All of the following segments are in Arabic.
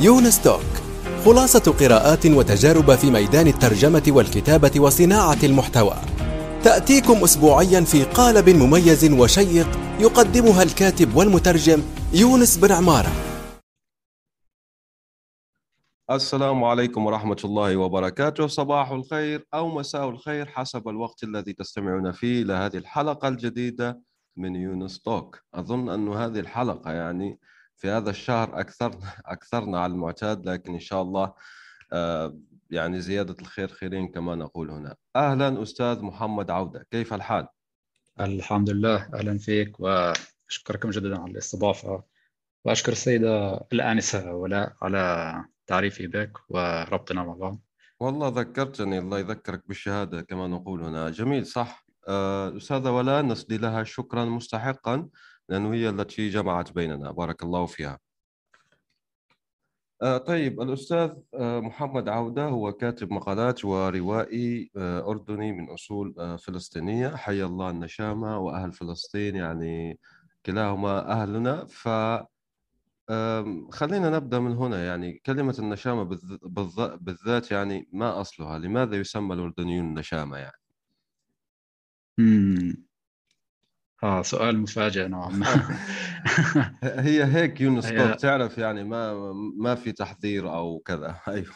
يونس توك خلاصة قراءات وتجارب في ميدان الترجمة والكتابة وصناعة المحتوى. تأتيكم أسبوعيا في قالب مميز وشيق يقدمها الكاتب والمترجم يونس بن عمارة. السلام عليكم ورحمة الله وبركاته. صباح الخير أو مساء الخير حسب الوقت الذي تستمعون فيه إلى هذه الحلقة الجديدة من يونس توك أظن أن هذه الحلقة يعني في هذا الشهر أكثر أكثرنا على المعتاد لكن إن شاء الله آه، يعني زيادة الخير خيرين كما نقول هنا. أهلا أستاذ محمد عودة كيف الحال؟ الحمد لله أهلا فيك وأشكرك مجددا على الاستضافة. وأشكر السيدة الآنسة ولاء على تعريفي بك وربطنا مع بعض. والله ذكرتني الله يذكرك بالشهادة كما نقول هنا. جميل صح. آه، أستاذة ولاء نسدي لها شكرا مستحقا. لأنه هي التي جمعت بيننا. بارك الله فيها. آه، طيب الأستاذ آه، محمد عودة هو كاتب مقالات وروائي أردني من أصول فلسطينية. حي الله النشامة وأهل فلسطين يعني كلاهما أهلنا. ف خلينا نبدأ من هنا. يعني كلمة النشامة بالذات يعني ما أصلها؟ لماذا يسمى الأردنيون النشامة يعني؟ آه سؤال مفاجئ نوعا ما. هي هيك يونس هي... تعرف يعني ما ما في تحذير أو كذا. أيوه.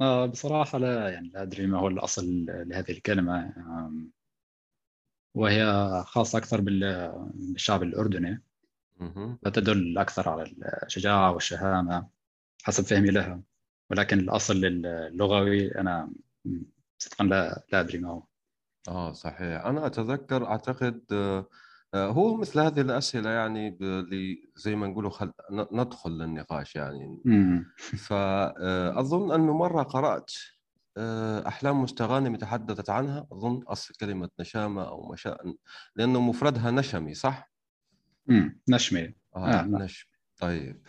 آه بصراحة لا يعني لا أدري ما هو الأصل لهذه الكلمة. وهي خاصة أكثر بالشعب الأردني. فتدل أكثر على الشجاعة والشهامة حسب فهمي لها. ولكن الأصل اللغوي أنا صدقا لا لا أدري ما هو. آه صحيح. أنا أتذكر أعتقد آه، آه، هو مثل هذه الأسئلة يعني زي ما نقولوا خل... ندخل للنقاش يعني. فاظن آه، أنه مرة قرأت أحلام مستغانم تحدثت عنها. أظن أصل كلمة نشامة أو مشاء لأنه مفردها نشمي صح؟ امم نشمي. آه, آه نشمي. طيب.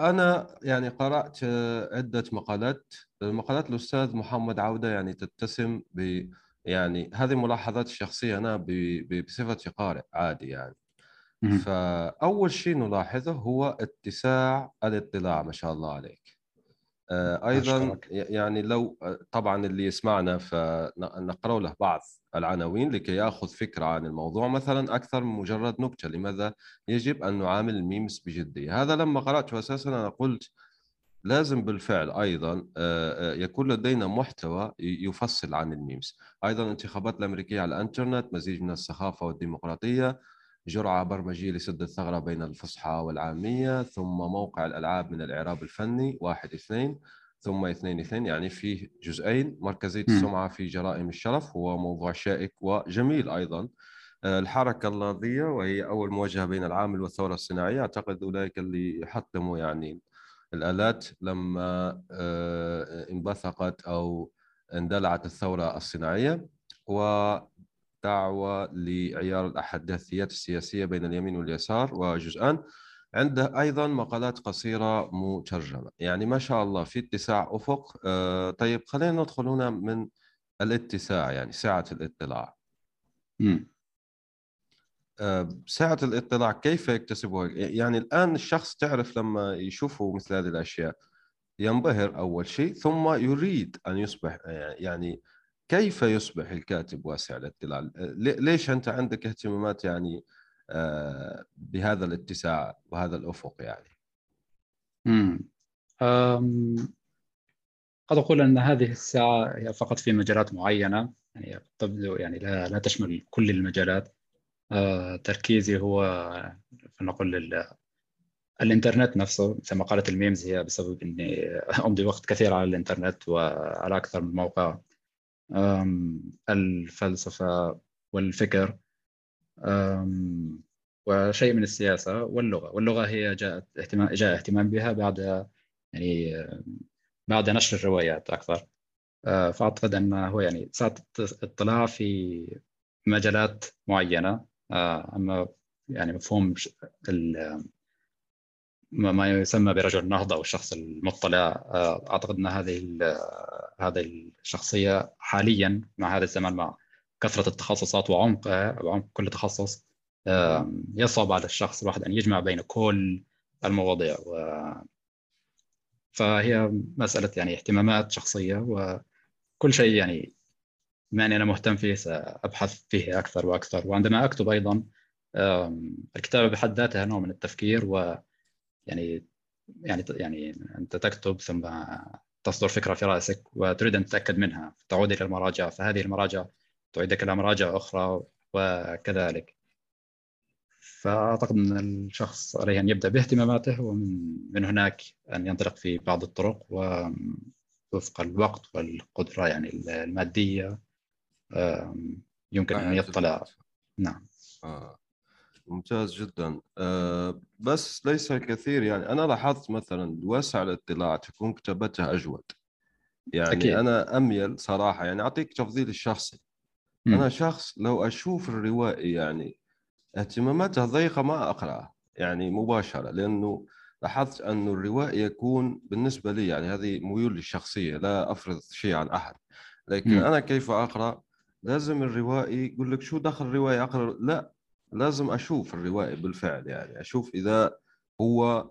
أنا يعني قرأت عدة مقالات. مقالات الأستاذ محمد عودة يعني تتسم ب يعني هذه ملاحظات الشخصية أنا بصفتي قارئ عادي يعني. فأول شيء نلاحظه هو اتساع الاطلاع ما شاء الله عليك. أيضا يعني لو طبعا اللي يسمعنا فنقرأ له بعض العناوين لكي يأخذ فكرة عن الموضوع مثلا أكثر من مجرد نكتة لماذا يجب أن نعامل ال memes بجدية. هذا لما قرأته أساسا أنا قلت لازم بالفعل أيضا آه، آه، يكون لدينا محتوى يفصل عن ال memes. أيضا الانتخابات الأمريكية على الإنترنت مزيج من السخافه والديمقراطية جرعة برمجية لسد الثغرة بين الفصحى والعامية ثم موقع الألعاب من الإعراب الفني واحد اثنين ثم اثنين اثنين يعني فيه جزئين. مركزية السمعة في جرائم الشرف هو موضوع شائك وجميل أيضا. آه، الحركة اللاذية وهي أول مواجهة بين العامل والثورة الصناعية. أعتقد أولئك اللي يحطموا يعني الآلات لما آه، انبثقت أو اندلعت الثورة الصناعية. ودعوة لعيار الأحداثيات السياسية بين اليمين واليسار وجزءان عنده أيضا مقالات قصيرة مترجمة. يعني ما شاء الله في اتساع أفق. آه طيب خلينا ندخل هنا من الاتساع يعني سعه الاطلاع. آه سعه الاطلاع كيف يكتسبها؟ يعني الآن الشخص تعرف لما يشوفوا مثل هذه الأشياء ينبهر أول شيء ثم يريد أن يصبح يعني كيف يصبح الكاتب واسع الاطلاع؟ ليش أنت عندك اهتمامات يعني آه، بهذا الاتساع وهذا الأفق يعني؟ امم قد أقول أن هذه الساعة هي فقط في مجالات معينة يعني تبدو يعني لا, لا تشمل كل المجالات. آه، تركيزي هو فلنقل الإنترنت نفسه. مثل ما قالت الميمز هي بسبب إني أمضي وقت كثير على الإنترنت وعلى أكثر من موقع. الفلسفة والفكر وشيء من السياسة واللغة. واللغة هي جاءت اهتمام جاء اهتمام بها بعد يعني بعد نشر الروايات أكثر. آه، فأعتقد أنه هو يعني ساعة اطلاع في مجالات معينة. آه، أما يعني مفهوم ما يسمى برجل النهضة أو الشخص المطلع. آه، أعتقد أن هذه هذه الشخصية حاليا مع هذا الزمان مع كثرة التخصصات وعمقها وعمق كل تخصص يصعب على الشخص الواحد أن يجمع بين كل المواضيع. و فهي مسألة يعني اهتمامات شخصية وكل شيء يعني أني أنا مهتم فيه سأبحث فيه أكثر وأكثر. وعندما أكتب أيضا الكتابة بحد ذاتها نوع من التفكير و يعني يعني يعني أنت تكتب ثم تصدر فكرة في رأسك وتريد أن تتأكد منها تعود إلى المراجع فهذه المراجع تعيدك إلى مراجع أخرى وكذلك. فأعتقد أن الشخص عليه أن يبدأ باهتماماته ومن من هناك أن ينطلق في بعض الطرق ووفق الوقت والقدرة يعني المادية يمكن أن يطلع. نعم. آه. ممتاز جدا. أه بس ليس الكثير يعني. أنا لاحظت مثلا وسع الاطلاع تكون كتابتها أجود. يعني أكيد. أنا أميل صراحة يعني أعطيك تفضيلي الشخصي. م. أنا شخص لو أشوف الروائي يعني اهتماماته ضيقة ما اقراه يعني مباشرة لأنه لاحظت انه الروائي يكون بالنسبة لي يعني هذه ميول الشخصيه لا أفرض شيء عن أحد. لكن م. أنا كيف أقرأ؟ لازم الروائي يقول لك شو دخل الروايه أقرأ لا. لازم أشوف الروائي بالفعل يعني أشوف إذا هو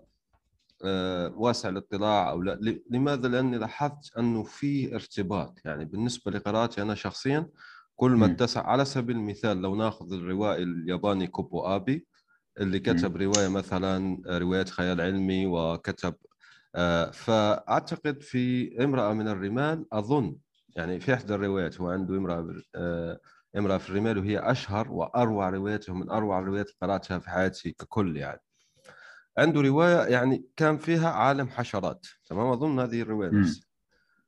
آه، واسع الاطلاع أو لا. لماذا؟ لأني لاحظت أنه في ارتباط يعني. بالنسبة لقراءتي أنا شخصيا كل ما اتسع على سبيل المثال لو ناخذ الروائي الياباني كوبو آبي اللي كتب رواية مثلا آه، روايات خيال علمي وكتب آه، فأعتقد في امرأة من الرمال أظن يعني في إحدى الروايات هو عنده امرأة امرأة في الرمال وهي أشهر وأروع رواياته من أروع الروايات اللي قرأتها في حياتي ككل يعني. عنده رواية يعني كان فيها عالم حشرات تمام؟ أظن هذه الرواية بس.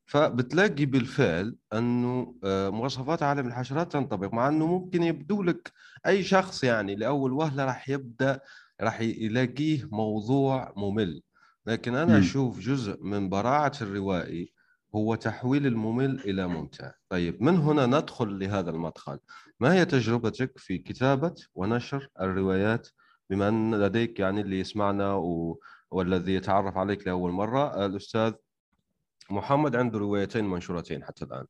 فبتلاقي بالفعل إنه آه، مواصفات عالم الحشرات تنطبق مع إنه ممكن يبدو لك أي شخص يعني لأول وهلة راح يبدأ راح يلاقيه موضوع ممل. لكن أنا أشوف جزء من براعة الروائي هو تحويل الممل إلى ممتع. طيب من هنا ندخل لهذا المدخل؟ ما هي تجربتك في كتابة ونشر الروايات؟ بما أن لديك يعني اللي يسمعنا و... والذي يتعرف عليك لأول مرة الأستاذ محمد عنده روايتين منشورتين حتى الآن.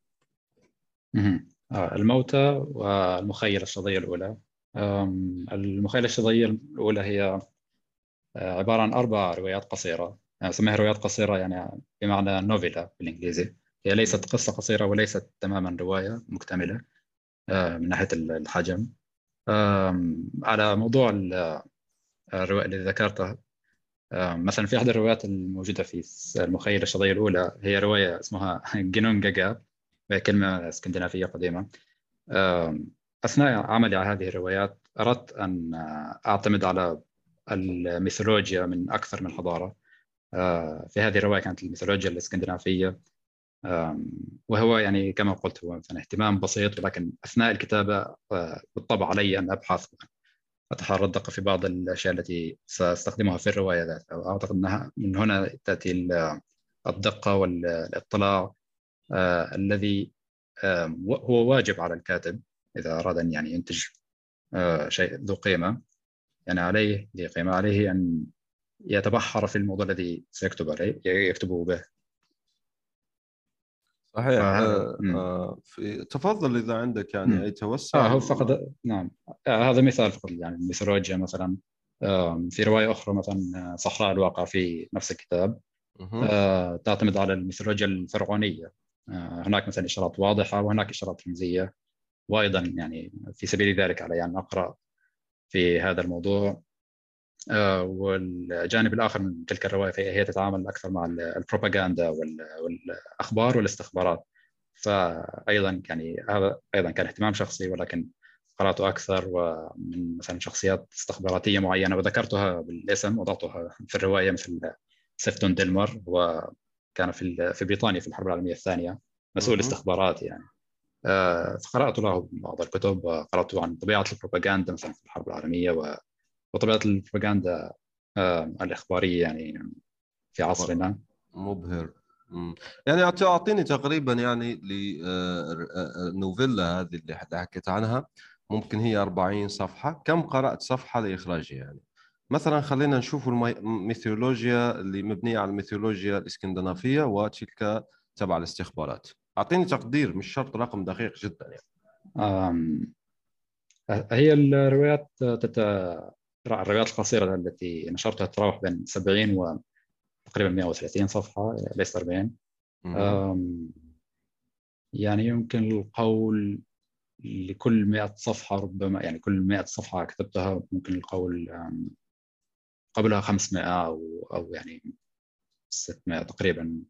آه، الموتى والمخيلة الشظية الأولى. المخيلة الشظية الأولى هي آه، عبارة عن أربع روايات قصيرة. اسميها روايات قصيرة يعني بمعنى نوفيلا بالإنجليزي. هي ليست قصة قصيرة وليست تماما رواية مكتملة آه، من ناحية الحجم. على موضوع الرواية اللي ذكرتها مثلا في أحد الروايات الموجودة في المخيلة الشظية الأولى هي رواية اسمها جنون جاجا وهي كلمة اسكندنافية قديمة. أثناء عملي على هذه الروايات أردت أن أعتمد على الميثولوجيا من أكثر من حضارة. آه، في هذه الرواية كانت الميثولوجيا الإسكندنافية. وهو يعني كما قلت هو مثلا اهتمام بسيط ولكن أثناء الكتابة آه، بالطبع علي أن أبحث الدقه في بعض الأشياء التي سأستخدمها في الرواية ذاتها. اعتقد أنها من هنا تأتي الدقة والاطلاع آه، الذي هو واجب على الكاتب إذا أراد أن يعني ينتج شيء ذو قيمة يعني عليه ذي قيمة عليه أن يتبحر في الموضوع الذي سيكتب عليه يكتبه به. صحيح. آه آه في تفضل إذا عندك يعني مم. أي توسع آه هو فقط نعم. آه هذا مثال فقط يعني الميثولوجيا مثلا آه في رواية أخرى مثلا آه، صحراء الواقع في نفس الكتاب. آه تعتمد على الميثولوجيا الفرعونية. آه هناك مثلا إشارات واضحة وهناك إشارات رمزية. وأيضا يعني في سبيل ذلك علي ان أقرأ في هذا الموضوع. والجانب الآخر من تلك الرواية هي تتعامل أكثر مع البروباغندا والأخبار والاستخبارات. فايضا يعني هذا أيضا كان اهتمام شخصي ولكن قرأته أكثر ومن مثلا شخصيات استخباراتية معينة وذكرتها بالاسم وضعتها في الرواية مثل سيفتون ديلمر وكان في في بريطانيا في الحرب العالمية الثانية مسؤول استخبارات يعني. آه، فقرأت له بعض الكتب وقرأت عن طبيعة البروباغندا مثلا في الحرب العالمية وطبيعة البروباغندا آه، الإخبارية يعني في عصرنا. مبهر. يعني أعطيني تقريبا يعني لنوفيلا آه، آه، هذه اللي حكيت عنها. ممكن هي 40 صفحة. كم قرأت صفحة لاخراجها يعني؟ مثلا خلينا نشوف الميثولوجيا اللي مبنية على الميثولوجيا الإسكندنافية وتلك تبع الاستخبارات. أعطيني تقدير مش شرط رقم دقيق جدا يعني. هي الروايات تت... الروايات القصيرة التي نشرتها تتراوح بين 70 و تقريبا 130 صفحة ليس 40 يعني يمكن القول لكل 100 صفحة ربما يعني كل 100 صفحة كتبتها ممكن القول قبلها 500 أو أو يعني 600 تقريبا.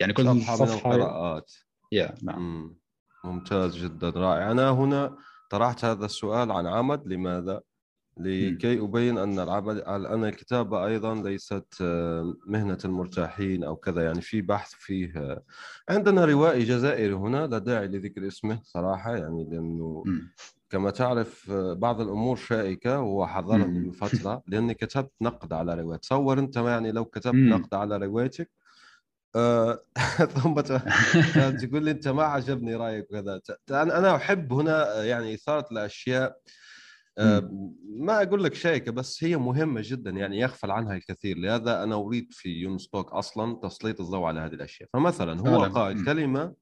يعني كل صفحة, صفحة من القراءات. يا نعم. ممتاز جدا. رائع. أنا هنا طرحت هذا السؤال عن عمد لماذا؟ لكي أبين أن العمل أن الكتابة أيضا ليست آه، مهنة المرتاحين أو كذا. يعني في بحث فيه آه، عندنا روائي جزائري هنا لا داعي لذكر اسمه صراحة يعني لأنه كما تعرف آه، بعض الأمور شائكة وهو حذرني من فترة لأني كتبت نقد على رواية تصور أنت يعني لو كتبت نقد على روايتك ثم تقول لي أنت ما عجبني رأيك وكذا. أنا أحب هنا يعني اثاره الاشياء ما أقول لك شيكه بس هي مهمة جدا يعني يغفل عنها الكثير. لهذا أنا أريد في يونستوك أصلا تسليط الضوء على هذه الأشياء. فمثلا هو قال كلمة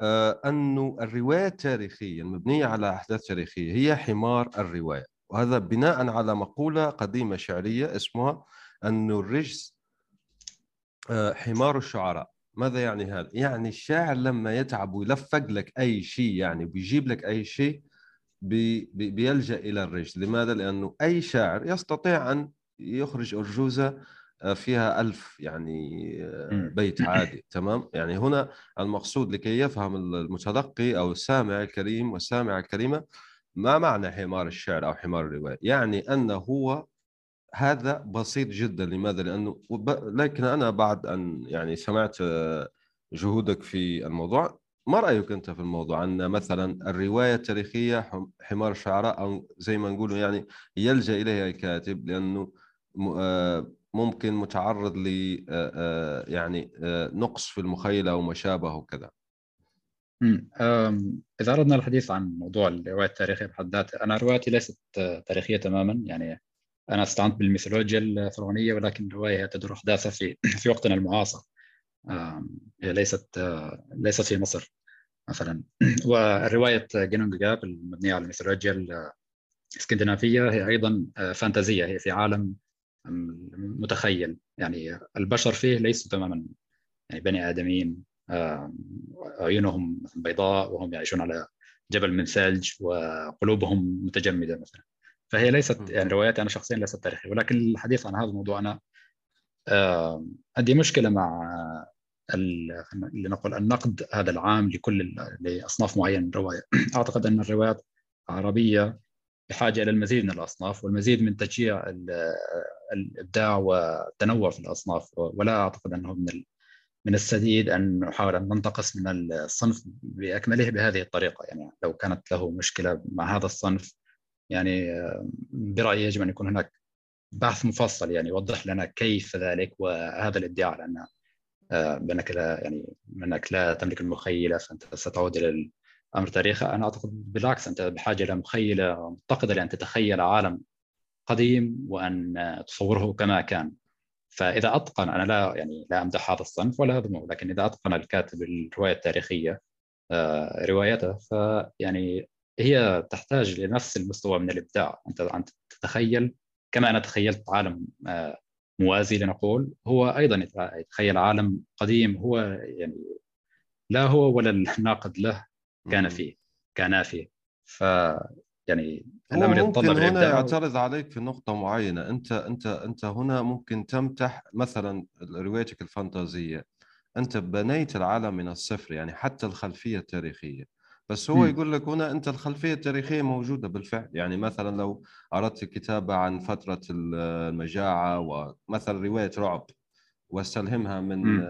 آه انه الرواية التاريخية المبنية على أحداث تاريخية هي حمار الرواية. وهذا بناء على مقولة قديمة شعرية اسمها انه الرجس آه حمار الشعراء. ماذا يعني هذا؟ يعني الشاعر لما يتعب ويلفق لك أي شيء يعني بيجيب لك أي شيء بي بيلجأ إلى الرجز لماذا؟ لأنه أي شاعر يستطيع أن يخرج أرجوزة آه، فيها ألف يعني آه، بيت عادي تمام؟ يعني هنا المقصود لكي يفهم المتلقي أو السامع الكريم والسامعة الكريمة ما معنى حمار الشعر أو حمار الرواية؟ يعني أنه هو هذا بسيط جدا. لماذا؟ لأنه لكن أنا بعد أن يعني سمعت آه، جهودك في الموضوع ما رأيك أنت في الموضوع؟ أن مثلا الرواية التاريخية حمار الشعراء أو زي ما نقول يعني يلجأ إليها الكاتب لأنه آه، ممكن متعرض ل آه، آه، يعني نقص في المخيلة أو ما شابه وكذا إذا أردنا الحديث عن موضوع الرواية التاريخية بحد ذاتها أنا روايتي ليست تاريخية تماما يعني أنا استعنت بالميثولوجيا الفرعونية ولكن الروايه تدور أحداثها في في وقتنا المعاصر. ليست ليست في مصر مثلا. وروايه جينونجاجاب المبنية على الميثولوجيا الاسكندنافيه هي أيضا آه، فانتازية هي في عالم متخيل. يعني البشر فيه ليسوا تماما يعني بني آدمين عيونهم بيضاء وهم يعيشون على جبل من ثلج وقلوبهم متجمدة مثلا. فهي ليست يعني رواياتي أنا شخصيا ليست تاريخية. ولكن الحديث عن هذا الموضوع أنا عندي مشكلة مع لنقل النقد هذا العام لكل لأصناف معينة من الرواية. أعتقد أن الروايات العربية بحاجة إلى المزيد من الأصناف والمزيد من تشجيع الإبداع والتنوع في الأصناف. ولا أعتقد أنه من من السديد أن نحاول أن ننتقص من الصنف بأكمله بهذه الطريقة. يعني لو كانت له مشكلة مع هذا الصنف يعني برأيي يجب أن يكون هناك بحث مفصل يعني يوضح لنا كيف ذلك وهذا الادعاء لأن آه، بأنك لا يعني انك لا تملك المخيلة فأنت ستعود إلى الأمر تاريخي أنا أعتقد بالعكس أنت بحاجة إلى مخيلة متقده لأن تتخيل عالم قديم وأن تصوره كما كان. فإذا أتقن أنا لا يعني لا أمدح هذا الصنف ولا اذمه لكن إذا أتقن الكاتب الرواية التاريخية آه، روايته فيعني هي تحتاج لنفس المستوى من الإبداع. انت أنت تتخيل كما أنا تخيلت عالم آه، موازي لنقول هو أيضا يتخيل عالم قديم هو يعني لا هو ولا الناقد له كان فيه كان فيه. ف يعني الأمر يتطلب هنا يعترض عليك في نقطة معينة. أنت أنت أنت هنا ممكن تمتح مثلا روايتك الفانتازية. أنت بنيت العالم من الصفر يعني حتى الخلفية التاريخية. بس هو م. يقول لك هنا أنت الخلفية التاريخية موجودة بالفعل. يعني مثلا لو أردت الكتابة عن فترة المجاعة ومثلا رواية رعب واستلهمها من.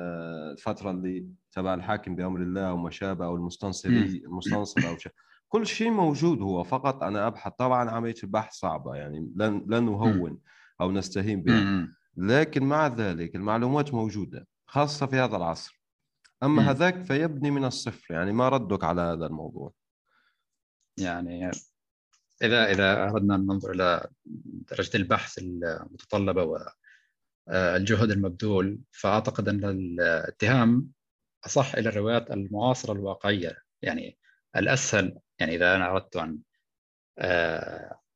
الفترة اللي تبع الحاكم بأمر الله وما شابه أو المستنصري المستنصر أو شيء. كل شيء موجود هو فقط أنا أبحث. طبعا عملية البحث صعبة يعني لن لن نهون أو نستهين بها. لكن مع ذلك المعلومات موجودة خاصة في هذا العصر. أما م. هذاك فيبني من الصفر يعني ما ردك على هذا الموضوع. يعني إذا إذا أردنا أن ننظر إلى درجة البحث المتطلبة والجهد المبذول فأعتقد أن الاتهام أصح إلى الروايات المعاصرة الواقعية. يعني الأسهل يعني إذا أنا أردت أن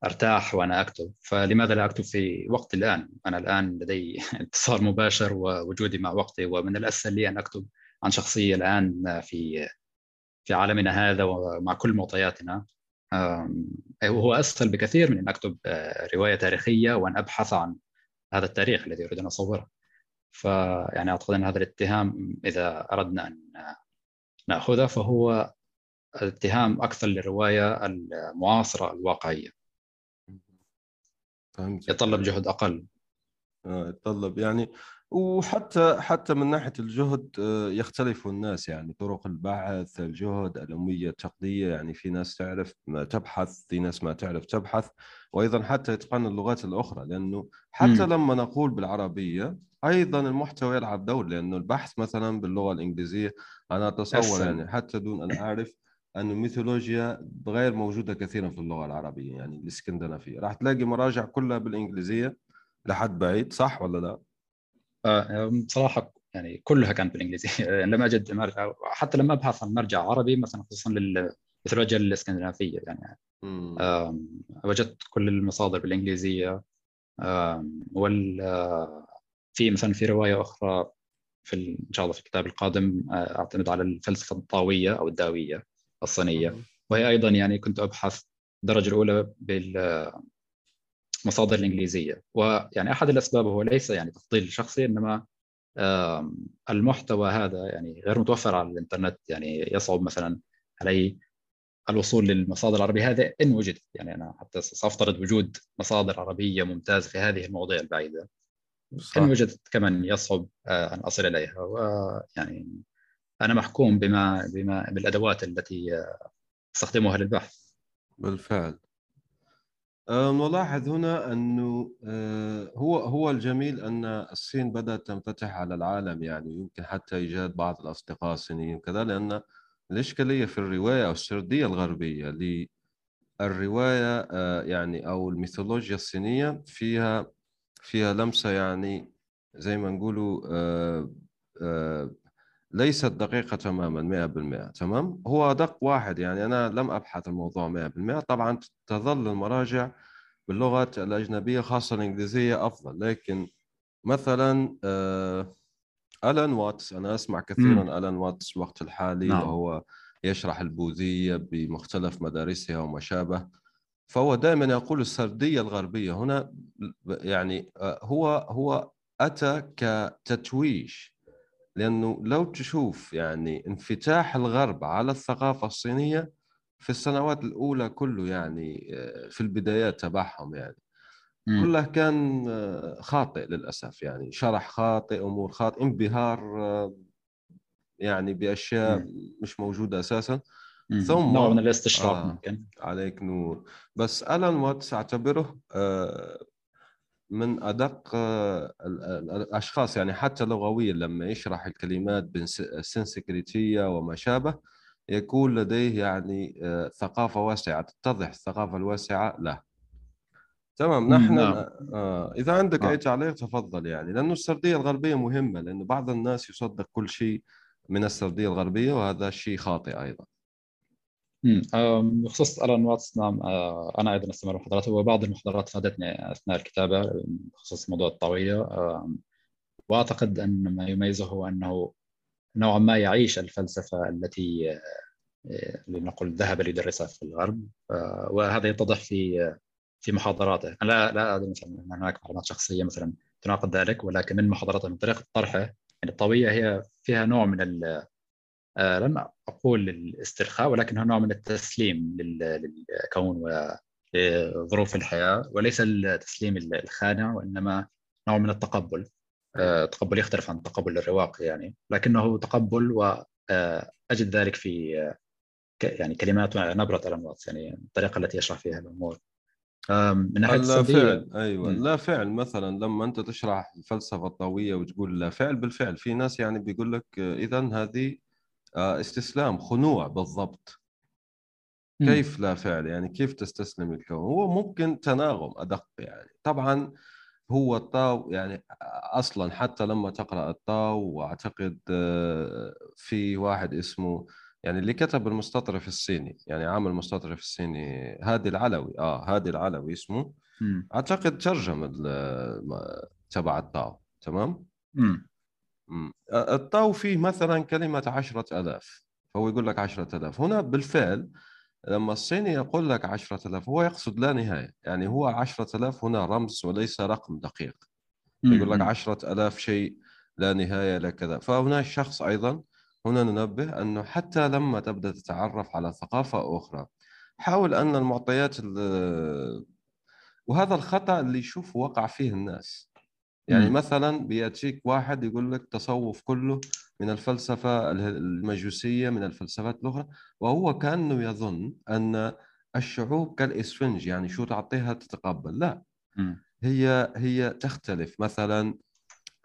أرتاح وأنا أكتب فلماذا لا أكتب في وقت الآن؟ أنا الآن لدي اتصال مباشر ووجودي مع وقتي ومن الأسهل لي أن أكتب عن شخصية الآن في في عالمنا هذا ومع كل معطياتنا. وهو أسهل بكثير من أن أكتب آه، رواية تاريخية وأن أبحث عن هذا التاريخ الذي أريد أن أصوره. فيعني أعتقد أن هذا الاتهام إذا أردنا أن نأخذه فهو اتهام أكثر للرواية المعاصرة الواقعية. فهمت يتطلب جهد أقل. آه يتطلب. يعني وحتى حتى من ناحية الجهد آه، يختلف الناس يعني طرق البحث الجهد الأمية التقليديه يعني في ناس تعرف ما تبحث في ناس ما تعرف تبحث وأيضا حتى اتقان اللغات الأخرى لأنه حتى م. لما نقول بالعربية أيضا المحتوى يلعب دور لأنه البحث مثلا باللغة الإنجليزية أنا أتصور يعني حتى دون أن أعرف أن الميثولوجيا غير موجودة كثيرا في اللغة العربية يعني الإسكندنافية راح تلاقي مراجع كلها بالإنجليزية لحد بعيد صح ولا لا؟ آه بصراحة يعني كلها كانت بالإنجليزية لم أجد مرجع حتى لما أبحث عن مرجع عربي مثلا خصوصا للميثولوجيا الإسكندنافية يعني وجدت كل المصادر بالإنجليزية. وال آه، في مثلا في رواية أخرى في إن شاء الله في الكتاب القادم آه، أعتمد على الفلسفة الطاوية أو الداوية الصينية. وهي أيضا يعني كنت أبحث الدرجه الأولى بالمصادر الإنجليزية. ويعني أحد الأسباب هو ليس يعني تفضيل شخصي إنما المحتوى هذا يعني غير متوفر على الإنترنت. يعني يصعب مثلا علي الوصول للمصادر العربية. هذه إن وجدت يعني أنا حتى سأفترض وجود مصادر عربية ممتازة في هذه المواضيع البعيدة. صح. ان وجدت كمان يصعب آه، أن أصل إليها. ويعني أنا محكوم بما بما بالأدوات التي أستخدمها للبحث. بالفعل. نلاحظ هنا أنه أه، هو هو الجميل أن الصين بدأت تنفتح على العالم يعني يمكن حتى إيجاد بعض الأصدقاء الصينيين كذا لأن الإشكالية في الرواية أو السردية الغربية للرواية أه، يعني أو الميثولوجيا الصينية فيها فيها لمسة يعني زي ما نقولوا ليست دقيقة تماما 100% تمام؟ هو أدق واحد يعني أنا لم أبحث الموضوع 100% طبعا تظل المراجع باللغة الأجنبية خاصة الإنجليزية أفضل. لكن مثلا آه ألان واتس أنا أسمع كثيرا. ألان واتس الوقت الحالي نعم. وهو يشرح البوذية بمختلف مدارسها وما شابه فهو دائما يقول السردية الغربية. هنا يعني آه، هو هو أتى كتتويج لأنه لو تشوف يعني انفتاح الغرب على الثقافة الصينية في السنوات الأولى كله يعني آه، في البدايات تبعهم يعني. كله كان آه، خاطئ للأسف يعني شرح خاطئ أمور خاطئ انبهار آه، يعني بأشياء. مش موجودة أساسا. ثم نوع من الاستشراق آه ممكن. عليك نور. بس ألان واتس أعتبره آه من أدق آه، الأشخاص يعني حتى لغويا لما يشرح الكلمات بالسنسكريتيه وما شابه يكون لديه يعني آه، ثقافة واسعة تتضح الثقافة الواسعة له تمام نحن نعم. آه إذا عندك آه. أي تعليق تفضل يعني لأنه السردية الغربية مهمة لأنه بعض الناس يصدق كل شيء من السردية الغربية وهذا شيء خاطئ أيضا بخصوص الان واتس نعم آه، أنا أيضا أستمر محاضراته وبعض المحاضرات فادتني أثناء الكتابة بخصوص موضوع الطاويه وأعتقد أن ما يميزه هو أنه نوعا ما يعيش الفلسفة التي آه، لنقل ذهب ليدرسها في الغرب. آه، وهذا يتضح في في محاضراته. أنا لا لا أدري مثلا أن هناك معلومات شخصية مثلا تناقض ذلك ولكن من محاضراته من طريقة طرحه يعني الطاويه هي فيها نوع من آه، لن أقول الاسترخاء ولكنه نوع من التسليم للكون ولظروف الحياة وليس التسليم الخانع وإنما نوع من التقبل. آه، يختلف عن تقبل الرواق يعني. لكنه تقبل واجد آه، ذلك في يعني كلمات ونبره الان واتس يعني الطريقة التي يشرح فيها الأمور. من ناحية لا فعل أيوه. لا فعل مثلا لما أنت تشرح الفلسفة الطاويه وتقول لا فعل بالفعل في ناس يعني بيقول لك اذا هذه استسلام خنوع بالضبط. كيف لا فعل؟ يعني كيف تستسلم الكون؟ هو ممكن تناغم أدق يعني. طبعا هو الطاو يعني أصلا حتى لما تقرأ الطاو وأعتقد آه، في واحد اسمه يعني اللي كتب المستطرف الصيني يعني عامل المستطرف الصيني هادي العلوي آه هادي العلوي اسمه. مم. أعتقد ترجم ما- تبع الطاو تمام؟ مم. الطاو فيه مثلا كلمة عشرة ألاف فهو يقول لك عشرة ألاف. هنا بالفعل لما الصيني يقول لك عشرة ألاف هو يقصد لا نهاية. يعني هو عشرة ألاف هنا رمز وليس رقم دقيق. يقول لك. عشرة ألاف شيء لا نهاية لا كذا. فهنا الشخص أيضا هنا ننبه أنه حتى لما تبدأ تتعرف على ثقافة أخرى حاول أن المعطيات ال- وهذا الخطأ اللي يشوف وقع فيه الناس. يعني مم. مثلا بيأتيك واحد يقول لك تصوف كله من الفلسفة اله- المجوسية من الفلسفات الأخرى وهو كأنه يظن أن الشعوب كالإسفنج يعني شو تعطيها تتقبل. لا. مم. هي هي تختلف. مثلا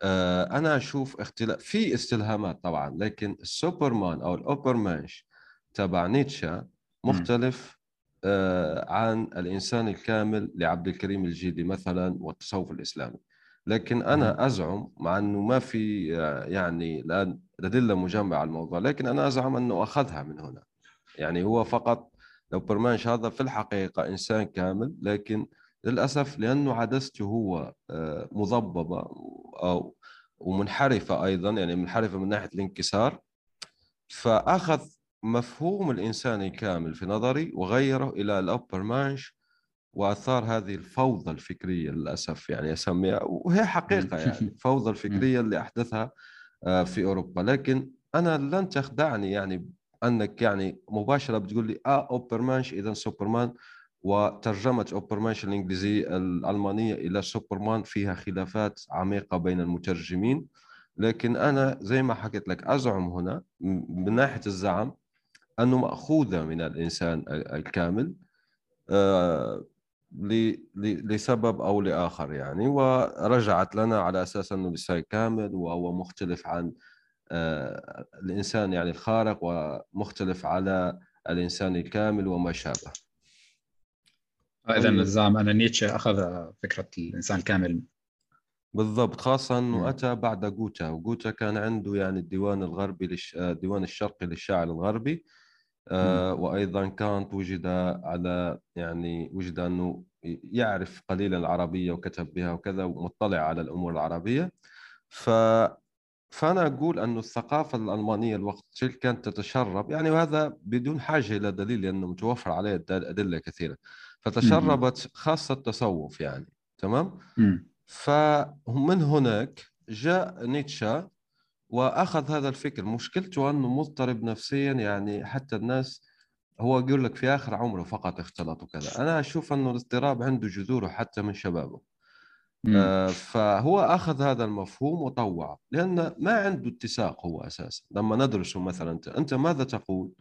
آه، أنا أشوف اختلاف في استلهامات طبعا لكن السوبرمان أو الأوبرمانش تبع نيتشه مختلف آه، عن الإنسان الكامل لعبد الكريم الجيلي مثلا والتصوف الإسلامي. لكن أنا أزعم مع إنه ما في يعني الان ادله مجمعه على الموضوع لكن أنا أزعم إنه أخذها من هنا. يعني هو فقط ال Übermensch هذا في الحقيقة إنسان كامل لكن للأسف لأنه عدسته هو آه، مضببة أو ومنحرفة أيضا يعني منحرفة من ناحية الانكسار. فأخذ مفهوم الإنسان الكامل في نظري وغيره إلى ال Übermensch وآثار هذه الفوضى الفكرية للأسف يعني أسميها وهي حقيقة يعني الفوضى الفكرية اللي أحدثها آه، في أوروبا. لكن أنا لن تخدعني يعني أنك يعني مباشرة بتقول لي آه أوبرمانش اذا سوبرمان. وترجمة أوبرمانش الإنجليزية الألمانية إلى سوبرمان فيها خلافات عميقة بين المترجمين. لكن أنا زي ما حكيت لك أزعم هنا من ناحية الزعم أنه مأخوذة من الإنسان ال- الكامل. آه، لسبب أو لآخر يعني ورجعت لنا على أساس أنه الانسان كامل وهو مختلف عن آه، الإنسان يعني الخارق ومختلف على الإنسان الكامل وما شابه اذا طيب. الزعم ان نيتشه أخذ فكرة الإنسان الكامل بالضبط خاصة. أنه أتى بعد جوتا وجوتا كان عنده يعني الديوان الغربي للش... آه، الديوان الشرقي للشاعر الغربي آه، وأيضا كانت وجد على يعني وجد أنه يعرف قليلا العربية وكتب بها وكذا ومطلع على الأمور العربية. ف فأنا أقول أنه الثقافة الألمانية الوقت تلك كانت تتشرب يعني وهذا بدون حاجة إلى دليل لأنه متوفر عليه أدلة كثيرة. فتشربت خاصة التصوف يعني تمام. فمن هناك جاء نيتشه وأخذ هذا الفكر. مشكلته أنه مضطرب نفسيا يعني حتى الناس هو يقول لك في آخر عمره فقط اختلط وكذا. أنا أشوف أنه الاضطراب عنده جذوره حتى من شبابه. مم. آه، فهو أخذ هذا المفهوم وطوعه لأن ما عنده اتساق هو أساسا. لما ندرسه مثلا أنت أنت ماذا تقول؟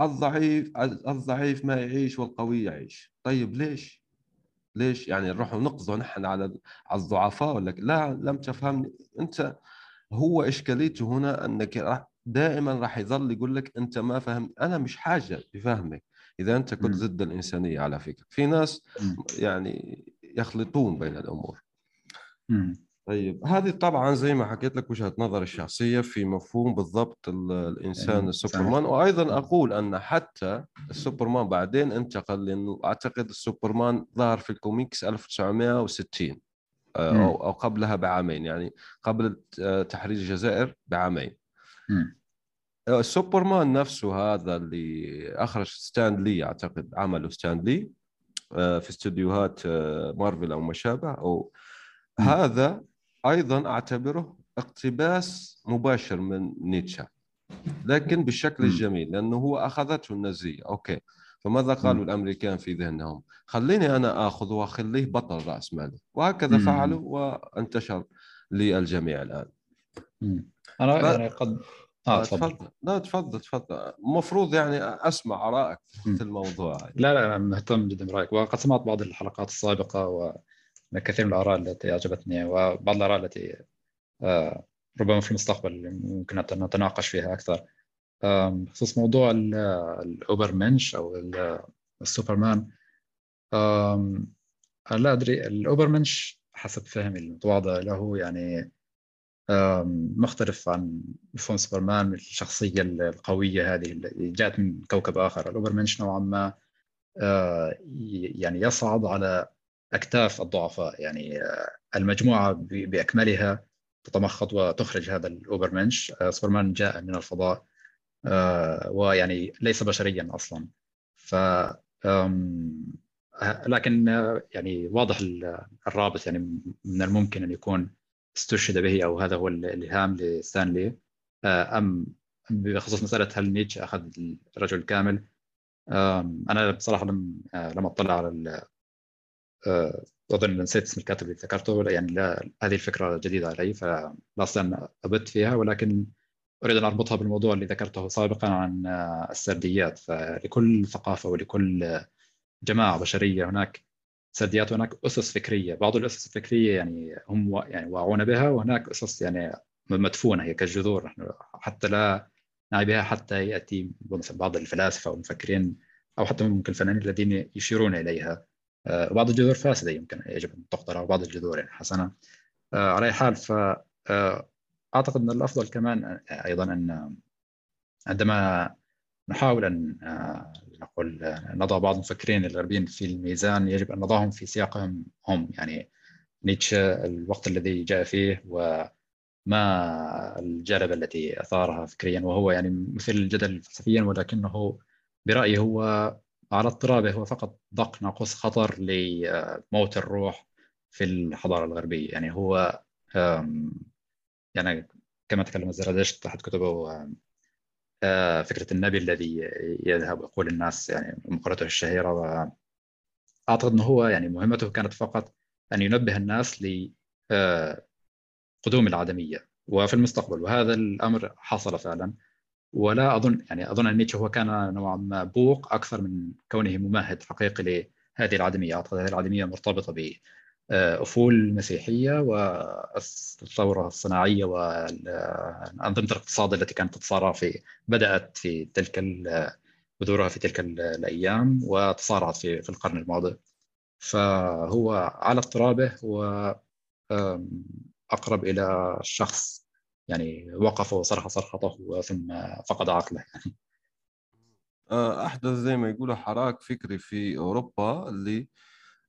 الضعيف الضعيف ما يعيش والقوي يعيش. طيب ليش؟ ليش؟ يعني نروح نقضوا نحن على على الضعفاء ولا لا لم تفهمني. أنت هو إشكاليته هنا أنك راح دائما راح يظل يقول لك أنت ما فهم أنا مش حاجة بفهمك. إذا أنت كنت. ضد الإنسانية على فكرة. في ناس. يعني يخلطون بين الأمور. طيب هذه طبعا زي ما حكيت لك وجهة نظري الشخصية في مفهوم بالضبط ال- الإنسان يعني السوبرمان. وأيضا أقول أن حتى السوبرمان بعدين انتقل لأنه أعتقد السوبرمان ظهر في الكوميكس 1960 أو أو قبلها بعامين يعني قبل تحرير الجزائر بعامين. آه، السوبرمان نفسه هذا اللي أخرج ستان لي أعتقد عمله ستان لي آه، في استديوهات آه، مارفل أو ما شابه مم. هذا أيضا أعتبره اقتباس مباشر من نيتشه لكن بالشكل. الجميل لأنه هو أخذته النازية أوكي فماذا قالوا. الأمريكان في ذهنهم؟ خليني أنا آخذ وأخليه بطل رأس مالي وهكذا مم. فعلوا وانتشر للجميع الآن مم. أنا لا. يعني قد آه تفضل لا تفضل تفضل المفروض يعني أسمع آرائك. في الموضوع لا لا مهتم جدا برأيك وقد سمعت بعض الحلقات السابقة وكثير من الآراء التي أعجبتني وبعض الآراء التي آه، ربما في المستقبل ممكن نتناقش فيها أكثر بخصوص موضوع ال- Übermensch أو ال- السوبرمان أنا لا أدري ال Übermensch حسب فهمي المتواضع له يعني مختلف عن مفهوم سوبرمان الشخصية القوية هذه اللي جاءت من كوكب آخر. الأوبرمنش نوعا ما آه، يعني يصعد على أكتاف الضعفاء يعني آه، المجموعة بأكملها تتمخض وتخرج هذا الأوبرمنش آه، سوبرمان جاء من الفضاء. ويعني ليس بشريا أصلا. ف لكن يعني واضح الرابط يعني من الممكن أن يكون استشهد به أو هذا هو الإلهام لستانلي. آه، أم بخصوص مسألة هل نيتشه أخذ الرجل الكامل أنا بصراحة لم آه، لم أطلع على آه، أظن نسيت اسم الكاتب اللي ذكرته يعني لا هذه الفكرة جديدة علي فلا أستطيع أبت فيها ولكن أريد أن أربطها بالموضوع اللي ذكرته سابقا عن السرديات. فلكل ثقافة ولكل جماعة بشرية هناك سرديات وهناك أسس فكرية. بعض الأسس الفكرية يعني هم يعني واعون بها وهناك أسس يعني مدفونة. هي كالجذور. نحن حتى لا نعي بها حتى يأتي بعض الفلاسفة والمفكرين أو حتى ممكن الفنانين الذين يشيرون إليها. آه، بعض الجذور فاسدة يمكن يجب أن تقتل أو بعض الجذور يعني حسنا آه، على أي حال ف آه، أعتقد إن الأفضل كمان أيضا أن عندما نحاول أن نقول نضع بعض المفكرين الغربيين في الميزان يجب أن نضعهم في سياقهم هم. يعني نيتشه الوقت الذي جاء فيه وما الجلبة التي أثارها فكريا. وهو يعني مثير للجدل فلسفيا ولكنه برأيي هو على اضطرابه. هو فقط دق ناقوس خطر لموت الروح في الحضارة الغربية. يعني هو يعني كما تكلم الزرادشت تحت كتبه؟ آه، فكرة النبي الذي يذهب ويقول الناس يعني مقولته الشهيره واعتقد إنه هو يعني مهمته كانت فقط أن ينبه الناس ل آه، قدوم العدمية وفي المستقبل. وهذا الأمر حصل فعلا. ولا أظن يعني أظن أن نيتشه هو كان نوعا ما بوق أكثر من كونه ممهد حقيقي لهذه العدمية. أعتقد هذه العدمية مرتبطة أفول المسيحية والثورة الصناعية وأنظمة الاقتصاد التي كانت تتصارع في بدأت في تلك بذورها في تلك الأيام وتصارعت في في القرن الماضي. فهو على اضطرابه هو أقرب إلى الشخص يعني وقف وصرخ صرخته ثم فقد عقله. يعني أحدث زي ما يقولوا حراك فكري في أوروبا اللي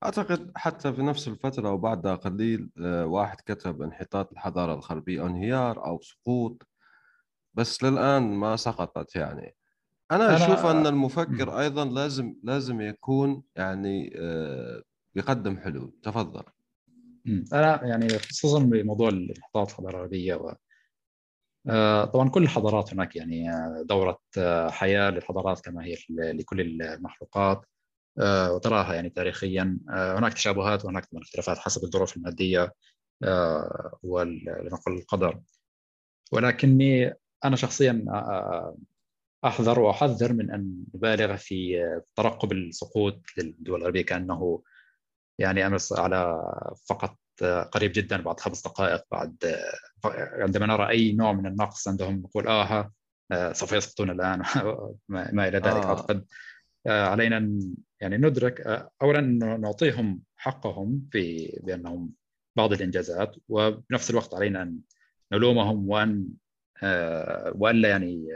أعتقد حتى في نفس الفترة وبعدها قليل آه، واحد كتب انحطاط الحضارة الغربية أنهيار أو سقوط بس للآن ما سقطت يعني. أنا أشوف أن المفكر أيضا لازم لازم يكون يعني آه، يقدم حلول. تفضل. أنا يعني خصوصا بموضوع الانحطاط الحضارة الغربية و... آه، طبعا كل الحضارات هناك يعني دورة حياة للحضارات كما هي لكل المخلوقات. آه، وتراها يعني تاريخيا. آه، هناك تشابهات وهناك اختلافات حسب الظروف المادية آه، ولنقل القدر. ولكني أنا شخصيا أحذر وأحذر من أن نبالغ في ترقب السقوط للدول الغربية كأنه يعني أمر على فقط قريب جدا بعد خمس دقائق بعد عندما نرى أي نوع من النقص عندهم نقول آه سوف يسقطون الآن ما إلى ذلك. آه. أعتقد علينا يعني ندرك آه، اولا نعطيهم حقهم في بأنهم بعض الإنجازات وبنفس الوقت علينا أن نلومهم وأن آه، والا يعني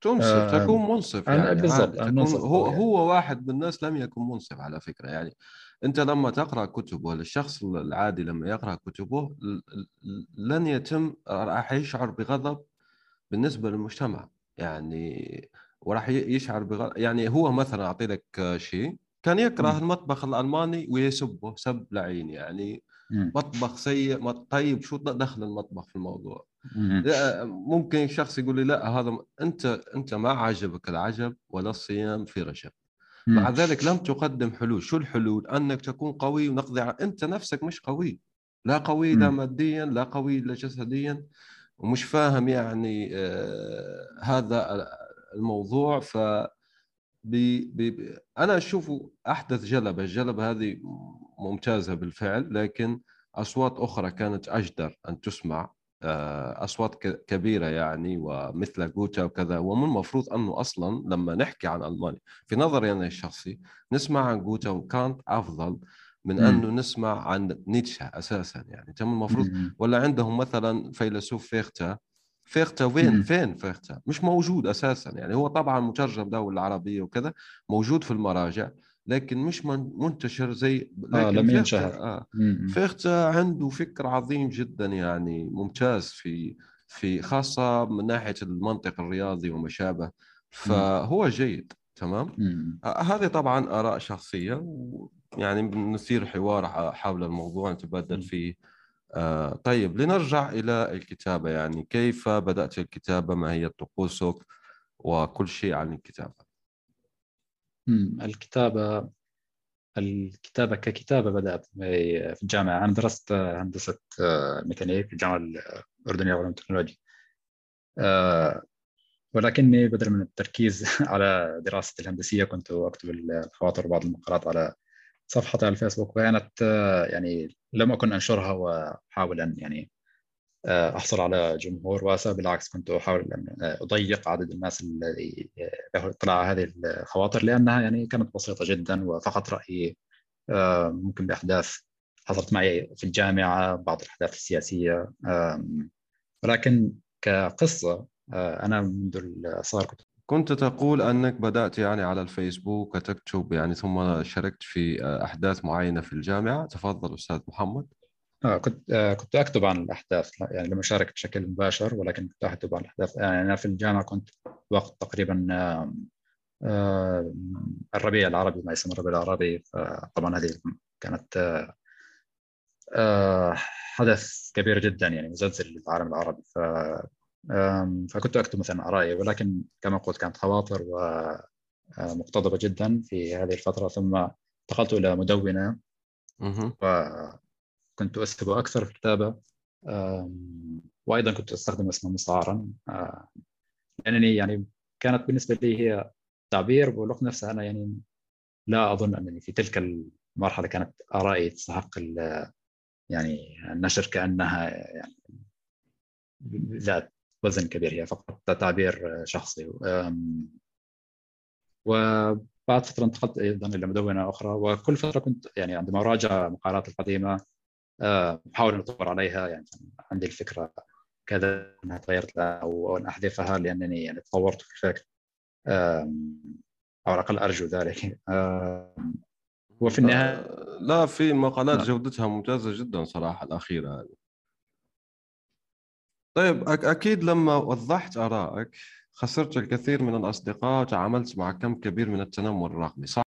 تنصف آه تكون منصف يعني بالضبط تكون هو يعني. هو واحد من الناس لم يكن منصف على فكرة يعني أنت لما تقرأ كتبه الشخص العادي لما يقرأ كتبه لن يتم راح يشعر بغضب بالنسبة للمجتمع يعني وراح يشعر بغ... يعني هو مثلا أعطي لك شيء. كان يكره م. المطبخ الألماني ويسبه سب لعين يعني م. مطبخ سيء طيب شو دخل المطبخ في الموضوع؟ لا ممكن شخص يقول لي لا هذا أنت أنت ما عجبك العجب ولا الصيام في رجب مع ذلك لم تقدم حلول. شو الحلول؟ أنك تكون قوي ونقضي على... أنت نفسك مش قوي. لا قوي لا ماديا لا قوي لا جسديا. ومش فاهم يعني آه هذا الموضوع ف بي بي أنا أشوف أحدث جلبة الجلبة هذه ممتازة بالفعل لكن أصوات أخرى كانت أجدر أن تسمع آه، أصوات كبيرة يعني ومثل جوتا وكذا ومن المفروض أنه أصلا لما نحكي عن ألمانيا في نظري أنا الشخصي نسمع عن جوتا وكانت أفضل من. أنه نسمع عن نيتشه أساسا يعني تم المفروض. ولا عندهم مثلا فيلسوف فيختا فيختا وين. فين فيختا مش موجود أساسا يعني هو طبعا مترجم دولة العربيه وكذا موجود في المراجع لكن مش من- منتشر زي آه، لكن لم فيختا- ينشهر. آه مم. فيختا عنده فكر عظيم جدا يعني ممتاز في في خاصة من ناحية المنطق الرياضي وما شابه فهو جيد تمام. آه، هذه طبعا آراء شخصية ويعني نثير حوار حول الموضوع نتبادل. فيه آه، طيب لنرجع إلى الكتابة يعني كيف بدأت الكتابة؟ ما هي طقوسك؟ وكل شيء عن الكتابة. مم. الكتابة الكتابة ككتابة بدأت في الجامعة. أنا درست هندسة آه، ميكانيك في الجامعة الأردنية للعلوم والتكنولوجيا آه، ولكني بدلا من التركيز على دراسة الهندسية كنت أكتب الخواطر وبعض المقالات على صفحتي على الفيسبوك. وكانت آه، يعني لم أكن أنشرها وأحاول أن يعني آه، أحصل على جمهور واسع بالعكس كنت أحاول أن آه، أضيق عدد الناس الذي له اطلاع على هذه الخواطر لأنها يعني كانت بسيطة جدا وفقط رأيي ممكن بأحداث حصلت معي في الجامعة بعض الأحداث السياسية ولكن كقصة أنا منذ الصغر كنت كنت تقول أنك بدأت يعني على الفيسبوك وتكتب يعني ثم شاركت في آه، أحداث معينة في الجامعة. تفضل أستاذ محمد. آه كنت آه كنت أكتب عن الأحداث يعني لم أشارك بشكل مباشر ولكن كنت أكتب عن الأحداث. يعني أنا في الجامعة كنت وقت تقريبا آه آه الربيع العربي ما يسمى الربيع العربي. طبعا هذه كانت آه آه حدث كبير جدا يعني مزلزل للعالم العربي. ف فكنت أكتب مثلا آرائي ولكن كما قلت كانت خواطر ومقتضبة جدا في هذه الفترة ثم انتقلت إلى مدونة. مهم. وكنت أسهب أكثر في الكتابة. آم، وأيضا كنت أستخدم اسما مستعارا آه، لأنني يعني كانت بالنسبة لي هي تعبير بالوقت نفسه أنا يعني لا أظن أنني في تلك المرحلة كانت آرائي تستحق يعني النشر كأنها يعني ذات وزن كبير هي فقط تعبير شخصي. وبعد فترة انتقلت أيضا إلى مدونة أخرى وكل فترة كنت يعني عندما أراجع مقالات القديمة أحاول أن أطور عليها. يعني عندي الفكرة كذا أنها تغيرت لها أو أن أحذفها لأنني يعني تطورت في الفكر. أو على الأقل أرجو ذلك. وفي النهاية لا في مقالات نعم. جودتها ممتازة جدا صراحة الأخيرة. هذه طيب أك- أكيد لما وضحت آرائك خسرت الكثير من الأصدقاء وتعاملت مع كم كبير من التنمر الرقمي صح؟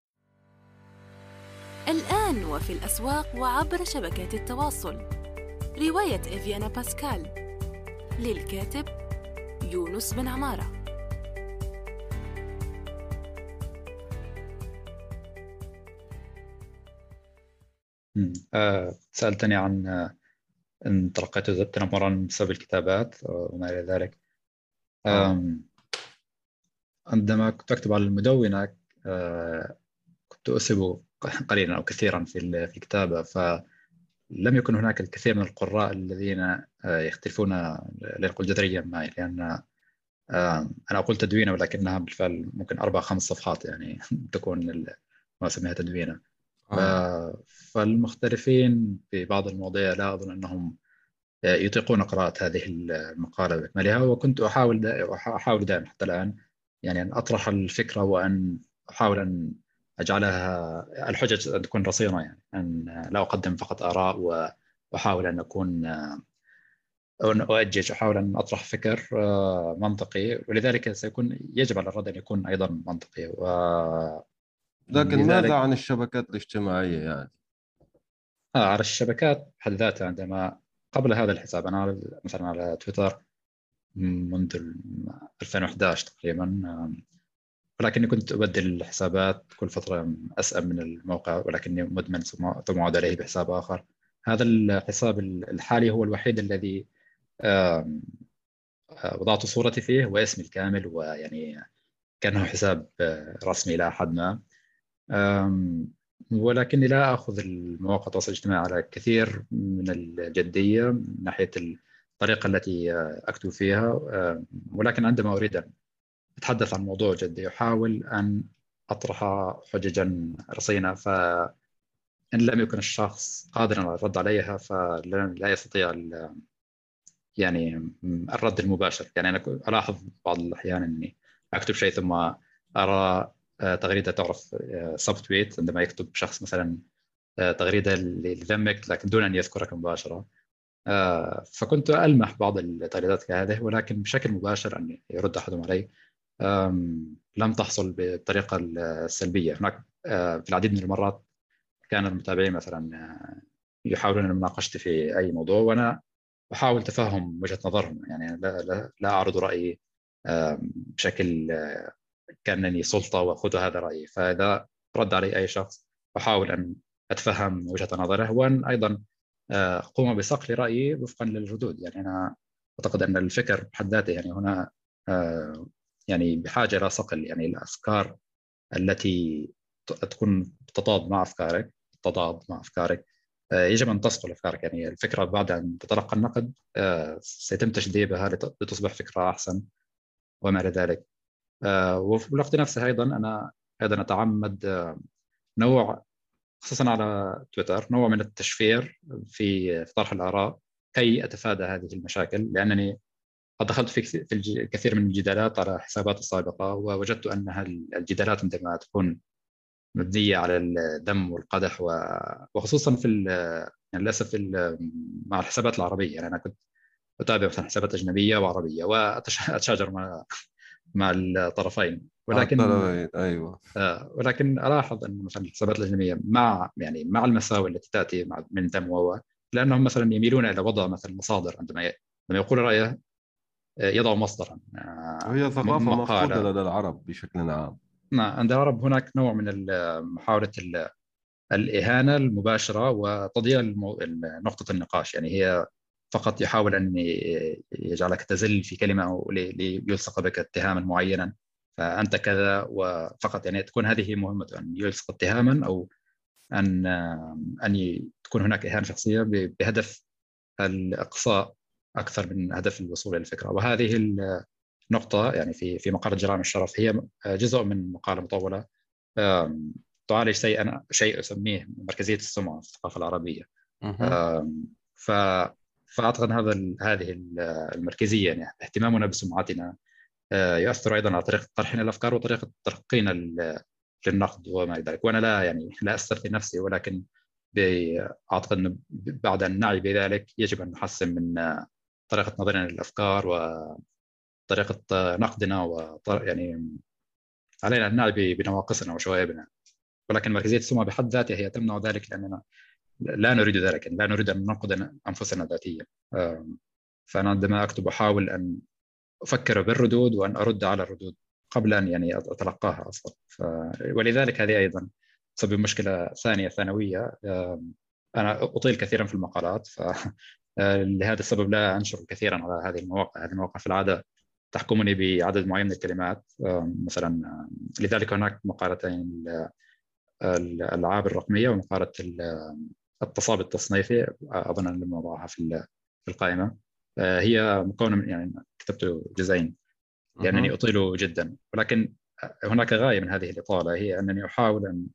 الآن وفي الأسواق وعبر شبكات التواصل رواية إفيانا باسكال للكاتب يونس بن عمارة. آه، سألتني عن إن تلقيت تنمرا بسبب الكتابات وما إلى ذلك آه. عندما كنت أكتب على المدونة آه، كنت أسب قليلا أو كثيرا في ال- في الكتابة فلم يكن هناك الكثير من القراء الذين آه، يختلفون لا نقول جذريا معي لأن أنا أقول تدوينة ولكنها بالفعل ممكن أربع خمس صفحات يعني تكون ما أسميها تدوينة آه. فالمختلفين في بعض المواضيع لا أظن أنهم يطيقون قراءة هذه المقالة بأكملها وكنت أحاول أحاول دائما حتى الآن يعني أن أطرح الفكرة وأن أحاول أن أجعلها الحجج أن تكون رصينة يعني أن لا أقدم فقط آراء وأحاول أن أكون أو أن أؤجج أحاول أن أطرح فكر آه، منطقي ولذلك سيكون يجب على الرد أن يكون أيضا منطقي و لكن ماذا عن الشبكات الاجتماعية يعني؟ آه على الشبكات بحد ذاتها عندما قبل هذا الحساب أنا على- مثلا على تويتر منذ ال 2011 تقريبا آم، ولكني كنت أبدل الحسابات كل فترة أسأل من الموقع ولكني مدمن ثم أعود عليه بحساب آخر هذا الحساب الحالي هو الوحيد الذي آه، وضعت صورتي فيه واسمي الكامل ويعني كأنه حساب آه، رسمي إلى حد ما ولكني لا أخذ المواقع التواصل الاجتماعي على كثير من الجدية من ناحية الطريقة التي أكتب فيها. ولكن عندما أريد أن أتحدث عن موضوع جدي أحاول أن أطرح حججا رصينة ف ان لم يكن الشخص قادرا على الرد عليها فلا يستطيع يعني الرد المباشر. يعني أنا ألاحظ بعض الأحيان إني أكتب شيء ثم أرى تغريدة تعرف سب تويت عندما يكتب شخص مثلا آه، تغريدة لذمك لكن دون أن يذكرك مباشرة. آه، فكنت ألمح بعض التغريدات كهذه ولكن بشكل مباشر أن يرد أحدهم علي. لم تحصل بالطريقة السلبية. هناك في العديد من المرات كان المتابعين مثلا يحاولون مناقشتي في أي موضوع وأنا أحاول تفهم وجهة نظرهم. يعني لا لا, لا أعرض رأيي بشكل كأنني سلطة وأخذ هذا رأيي. فإذا رد علي أي شخص أحاول أن أتفهم وجهة نظره وأن أيضا أقوم بصقل رأيي وفقا للردود يعني أنا أعتقد أن الفكر بحد ذاته يعني هنا يعني بحاجة إلى صقل. يعني الأفكار التي تكون تضاد مع أفكارك تضاد مع أفكارك يجب أن تصقل أفكارك. يعني الفكرة بعد أن تتلقى النقد سيتم تجذيبها لتصبح فكرة أحسن. وما إلى ذلك؟ آه، وفي الوقت نفسه أيضا أنا أيضا أتعمد آه، نوع خصوصا على تويتر نوع من التشفير في طرح الآراء كي أتفادى هذه المشاكل لأنني قد دخلت في في الكثير من الجدالات على حسابات السابقة ووجدت انها الجدالات عندما تكون مبنية على الدم والقدح وخصوصا في يعني للأسف مع الحسابات العربية يعني أنا كنت أتابع مثلا حسابات أجنبية وعربية واتشاجر مع مع الطرفين. ولكن الطرفين أيوه. آه ولكن ألاحظ أن مثلا الحسابات الاجنبيه مع يعني مع المساوئ التي تأتي مع من دم و لأنهم مثلا يميلون إلى وضع مثلا مصادر عندما عندما يقول رايه آه، يضع مصدرا آه، ثقافة مفقودة لدى العرب بشكل عام. نعم عند العرب هناك نوع من محاولة الإهانة المباشرة وتضييع نقطة النقاش. يعني هي فقط يحاول أن يجعلك تزل في كلمة أو ليلصق بك اتهاما معينا. فأنت كذا وفقط يعني تكون هذه مهمته أن يلصق اتهاما أو أن أن تكون هناك إهانة شخصية بهدف الإقصاء أكثر من هدف الوصول إلى الفكرة. وهذه النقطة يعني في في مقاله جرائم الشرف هي جزء من مقاله مطولة تعالج شيء شيء أسميه مركزية السمعة في الثقافة العربية. ف فأعتقد هذا هذه المركزية يعني اهتمامنا بسمعتنا آه، يؤثر أيضا على طريقة طرحنا الأفكار وطريقة تلقينا للنقد وما إلى ذلك. وأنا لا يعني لا استثني نفسي ولكن أعتقد انه بعد أن نعي بذلك يجب أن نحسن من طريقة نظرنا للأفكار وطريقه نقدنا و يعني علينا أن نعي بنواقصنا وشوائبنا. ولكن مركزية السمعة بحد ذاتها هي تمنع ذلك لأننا لا نريد ذلك لا نريد أن ننقد أنفسنا ذاتيا. فأنا عندما أكتب أحاول أن أفكر بالردود وأن أرد على الردود قبل أن يعني أتلقاها أصلا. ف... ولذلك هذه أيضا تسبب مشكلة ثانية ثانوية. أنا أطيل كثيرا في المقالات ف لهذا السبب لا أنشر كثيرا على هذه المواقع. هذه المواقع في العادة تحكمني بعدد معين من الكلمات. مثلا لذلك هناك مقالتين الألعاب الرقمية ومقالة التصابي التصنيفي أظن أن لم اضعها في القائمة. آه، هي مكونة من يعني كتبت جزئين. لأنني أطيل جدا. ولكن هناك غاية من هذه الإطالة هي أنني أحاول أن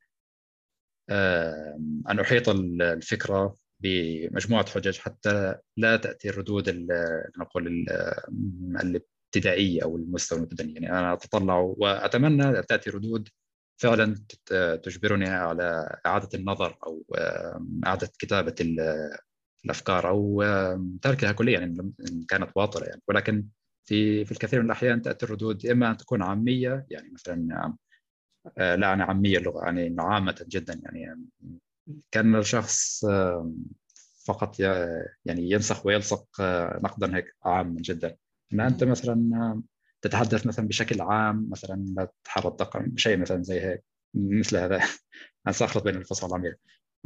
أن أحيط الفكرة بمجموعة حجج حتى لا تأتي الردود نقول الابتدائية أو المستوى المتدني يعني أنا أتطلع وأتمنى ان تأتي ردود فعلا تجبرني على إعادة النظر أو إعادة كتابة الأفكار أو تركها كليا يعني إن كانت باطله يعني. ولكن في في الكثير من الأحيان تأتي الردود إما أن تكون عامية يعني مثلا آه، لا أنا عامية اللغة يعني عامه جدا يعني. كان الشخص فقط يعني ينسخ ويلصق آه، نقدا هيك عاما جدا. ان أنت مثلا تتحدث مثلا بشكل عام مثلا لا تتحرى الطاقم شيء مثلا زي هيك مثل هذا. أنا سأخلط بين الفصل والعميل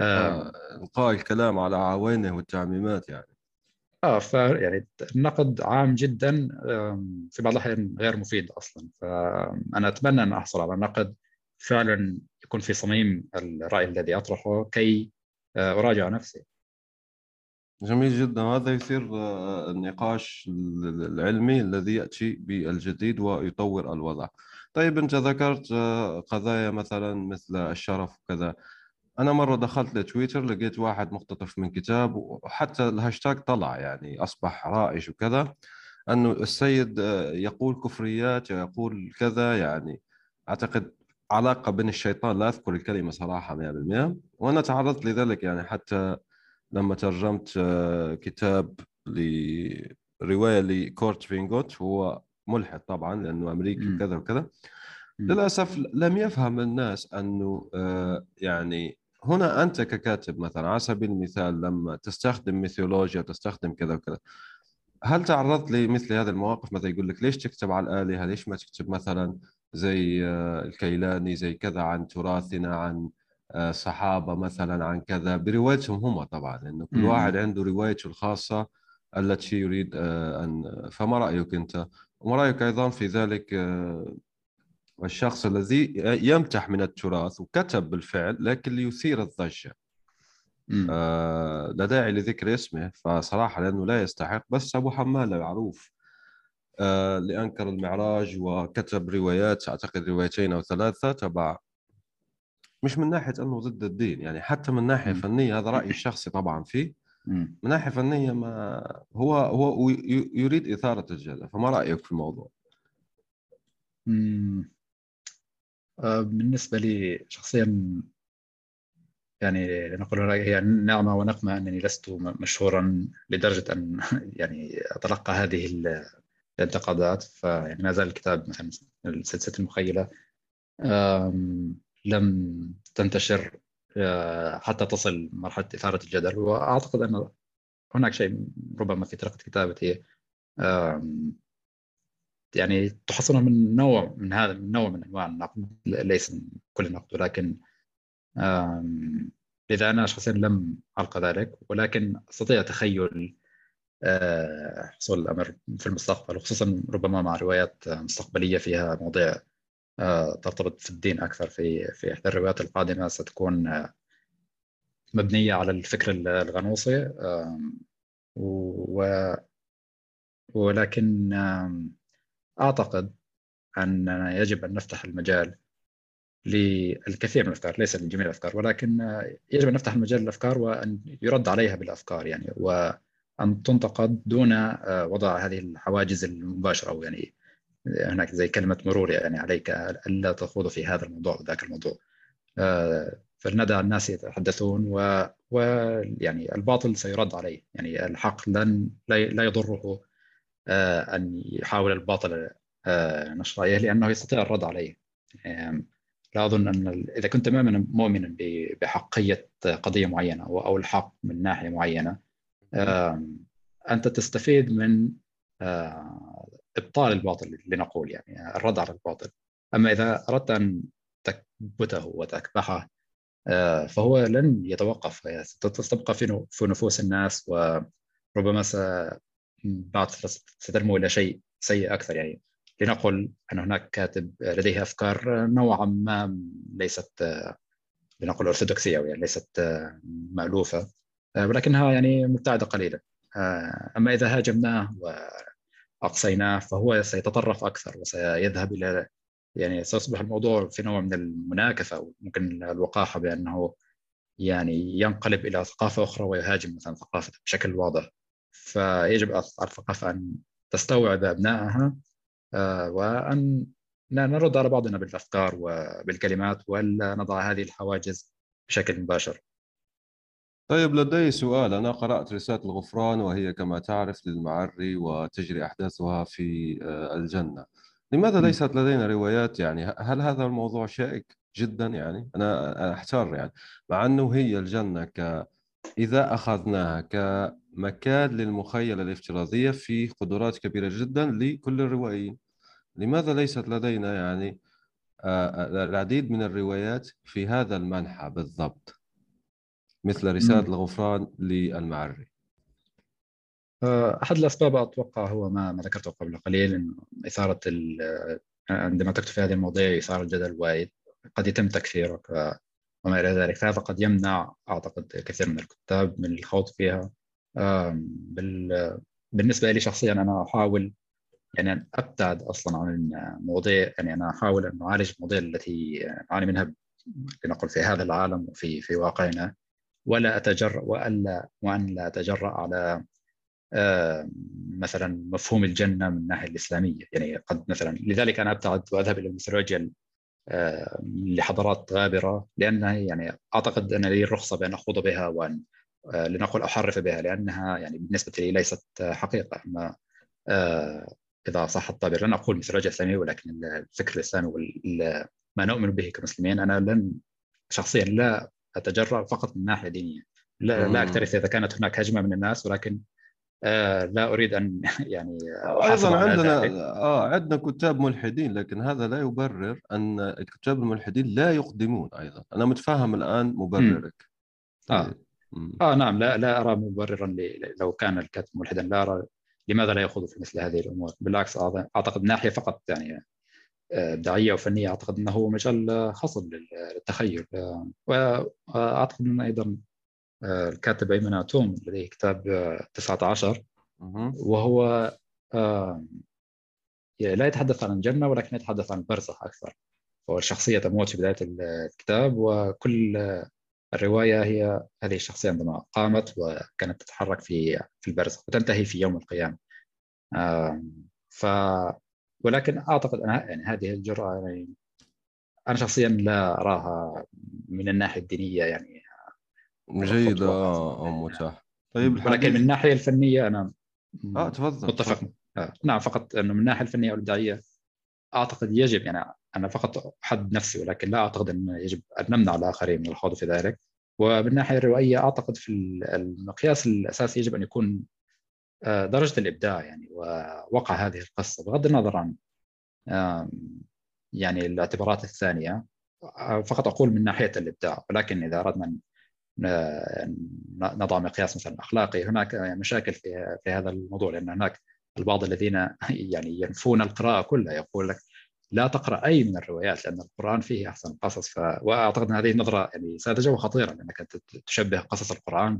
آه. القاء الكلام على عوينه والتعميمات يعني. آه ف يعني النقد عام جدا في بعض الأحيان غير مفيد أصلا. فانا أتمنى أن أحصل على نقد فعلا يكون في صميم الرأي الذي أطرحه كي آه، أراجع نفسي. جميل جدا. هذا يصير آه، النقاش العلمي الذي يأتي بالجديد ويطور الوضع. طيب أنت ذكرت آه، قضايا مثلا مثل الشرف وكذا. أنا مرة دخلت لتويتر لقيت واحد مقتطف من كتاب وحتى الهاشتاج طلع يعني أصبح رائج وكذا أنه السيد آه، يقول كفريات يقول كذا يعني أعتقد علاقة بين الشيطان لا أذكر الكلمة صراحة 100% وأنا تعرضت لذلك يعني حتى لما ترجمت آه، كتاب لرواية لكورت فونيغوت هو ملحد طبعا لأنه أمريكي وكذا وكذا. للأسف لم يفهم الناس أنه آه، يعني هنا أنت ككاتب مثلا على سبيل المثال لما تستخدم ميثولوجيا تستخدم كذا وكذا هل تعرضت لمثل هذه المواقف؟ مثلا يقول لك ليش تكتب على الآلهة؟ ليش ما تكتب مثلا زي آه، الكيلاني زي كذا عن تراثنا عن آه، صحابة مثلا عن كذا بروايتهم هم طبعا لأنه كل واحد عنده روايته الخاصة التي يريد أن فما رأيك أنت؟ وما رأيك أيضا في ذلك الشخص الذي يمتح من التراث وكتب بالفعل لكن ليثير الضجة. آه لا داعي لذكر اسمه فصراحة لأنه لا يستحق بس أبو حماله معروف آه اللي انكر المعراج وكتب روايات أعتقد روايتين أو ثلاثة تبع مش من ناحية إنه ضد الدين يعني حتى من ناحية م. فنية هذا رأيي الشخصي طبعا فيه من ناحية فنية ما هو هو يريد إثارة الجدل فما رأيك في الموضوع؟ آه، بالنسبة لي شخصيا يعني لنقول هي نعمة ونقمة أنني لست مشهورا لدرجة أن يعني أتلقى هذه الانتقادات فيعني ما زال الكتاب مثلا سلسلة المخيلة لم تنتشر آه، حتى تصل مرحلة إثارة الجدل. وأعتقد أن هناك شيء ربما في طريقة كتابتي يعني تحصلها من نوع من هذا من نوع من أنواع النقد. ليس من كل النقد ولكن لذا أنا شخصيا لم القى ذلك ولكن أستطيع تخيل آه، حصول الأمر في المستقبل وخصوصا ربما مع روايات مستقبلية فيها مواضيع ترتبط في الدين أكثر في في إحدى الروايات القادمة ستكون آه، مبنية على الفكر الغنوصي. و ولكن أعتقد أننا يجب أن نفتح المجال للكثير من الأفكار ليس لجميع الأفكار ولكن يجب أن نفتح المجال للأفكار وأن يرد عليها بالأفكار يعني وأن تنتقد دون آه، وضع هذه الحواجز المباشرة أو يعني هناك زي كلمة مرور يعني عليك ألا تخوض في هذا الموضوع وذاك الموضوع. آه، فلندى الناس يتحدثون و... ويعني الباطل سيرد عليه. يعني الحق لن لا يضره آه، أن يحاول الباطل آه، نشر رأيه لأنه يستطيع الرد عليه. لا أظن أن إذا كنت مؤمنا مؤمنا بحقية قضية معينة أو الحق من ناحية معينة أنت تستفيد من آه، إبطال الباطل لنقول يعني الرد على الباطل. أما إذا أردت أن تكبته وتكبحه فهو لن يتوقف ستبقى في نفوس الناس وربما بعد ستنمو إلى شيء سيء أكثر. يعني لنقل أن هناك كاتب لديه أفكار نوعا ما ليست لنقل أرثوذكسية يعني ليست مألوفة ولكنها يعني مبتعدة قليلا. أما إذا هاجمناه واقصيناه فهو سيتطرف أكثر وسيذهب إلى يعني سيصبح الموضوع في نوع من المناكفة أو ممكن الوقاحة بأنه يعني ينقلب إلى ثقافة أخرى ويهاجم مثلا ثقافته بشكل واضح. فيجب على الثقافة أن تستوعب أبنائها آه، وأن نرد على بعضنا بالأفكار وبالكلمات ولا نضع هذه الحواجز بشكل مباشر. طيب لدي سؤال. أنا قرأت رسالة الغفران وهي كما تعرف للمعري وتجري أحداثها في آه، الجنة. لماذا ليست لدينا روايات؟ يعني هل هذا الموضوع شائك جدا يعني؟ أنا أحتار يعني. مع أنه هي الجنة ك إذا أخذناها كمكان للمخيلة الافتراضية في قدرات كبيرة جدا لكل الروائيين. لماذا ليست لدينا يعني آه، آه، العديد من الروايات في هذا المنحى بالضبط؟ مثل رسالة الغفران للمعري. آه، أحد الأسباب أتوقع هو ما ما ذكرته قبل قليل إنه إثارة عندما تكتب في هذه المواضيع إثارة الجدل وايد قد يتم تكفيرك وما إلى ذلك. فهذا قد يمنع أعتقد كثير من الكتاب من الخوض فيها. بالنسبة لي شخصيا أنا أحاول يعني أن أبتعد أصلا عن المواضيع يعني أنا أحاول أن أعالج المواضيع التي نعاني منها لنقل في هذا العالم وفي في واقعنا. ولا اتجرأ والا وأن لا أتجرأ على آه، مثلا مفهوم الجنة من الناحية الإسلامية. يعني قد مثلا لذلك أنا أبتعد وأذهب إلى الميثولوجيا آه، لحضارات غابرة لأنها يعني أعتقد أن لي الرخصة بأن أخوض بها وأن آه، لنقل أحرف بها لأنها يعني بالنسبة لي ليست حقيقة. أما إذا صح التعبير لن أقول ميثولوجيا اسلاميه ولكن الفكر الإسلامي ما نؤمن به كمسلمين أنا لن شخصيا لا أتجرأ فقط من ناحية دينية. لا, لا اكترث إذا كانت هناك هجمة من الناس ولكن آه لا أريد أن يعني أيضا عندنا آه عندنا كتاب ملحدين لكن هذا لا يبرر أن الكتاب الملحدين لا يقدمون أيضا. أنا متفهم الآن مبررك. طيب. آه آه نعم لا لا أرى مبررا لو كان الكاتب ملحدا لا أرى لماذا لا يخوض في مثل هذه الأمور. بالعكس أعتقد ناحية فقط يعني آه، ابداعيه وفنية. أعتقد إنه هو مجال خصب للتخيل. آه، وأعتقد إن أيضا آه، الكاتب أيمن أتوم لديه كتاب 19 وهو لا يتحدث عن الجنة ولكن يتحدث عن البرزخ أكثر. هو الشخصية تموت في بداية الكتاب وكل الرواية هي هذه الشخصية عندما قامت وكانت تتحرك في في البرزخ وتنتهي في يوم القيامة. ف ولكن أعتقد أن يعني هذه الجرأه يعني أنا شخصيا لا أراها من الناحية الدينية يعني. جيدة أو متاح. طيب ولكن من الناحية الفنية أنا آه تفضل متفق. آه. نعم فقط أنه من الناحية الفنية والإبداعية أعتقد يجب يعني أنا فقط أحد نفسي ولكن لا أعتقد أنه يجب أن نمنع الآخرين من الخوض في ذلك. ومن الناحية الروائية أعتقد في المقياس الأساسي يجب أن يكون آه، درجة الإبداع يعني ووقع هذه القصة بغض النظر عن يعني الاعتبارات الثانية. آه، فقط أقول من ناحية الإبداع ولكن إذا أردنا نضع مقياس مثلا أخلاقي هناك مشاكل في في هذا الموضوع لأن هناك البعض الذين يعني ينفون القراءة كلها يقول لك لا تقرأ أي من الروايات لأن القرآن فيه أحسن القصص ف... وأعتقد أن هذه نظرة يعني ساذجة وخطيرة لأنك تشبه قصص القرآن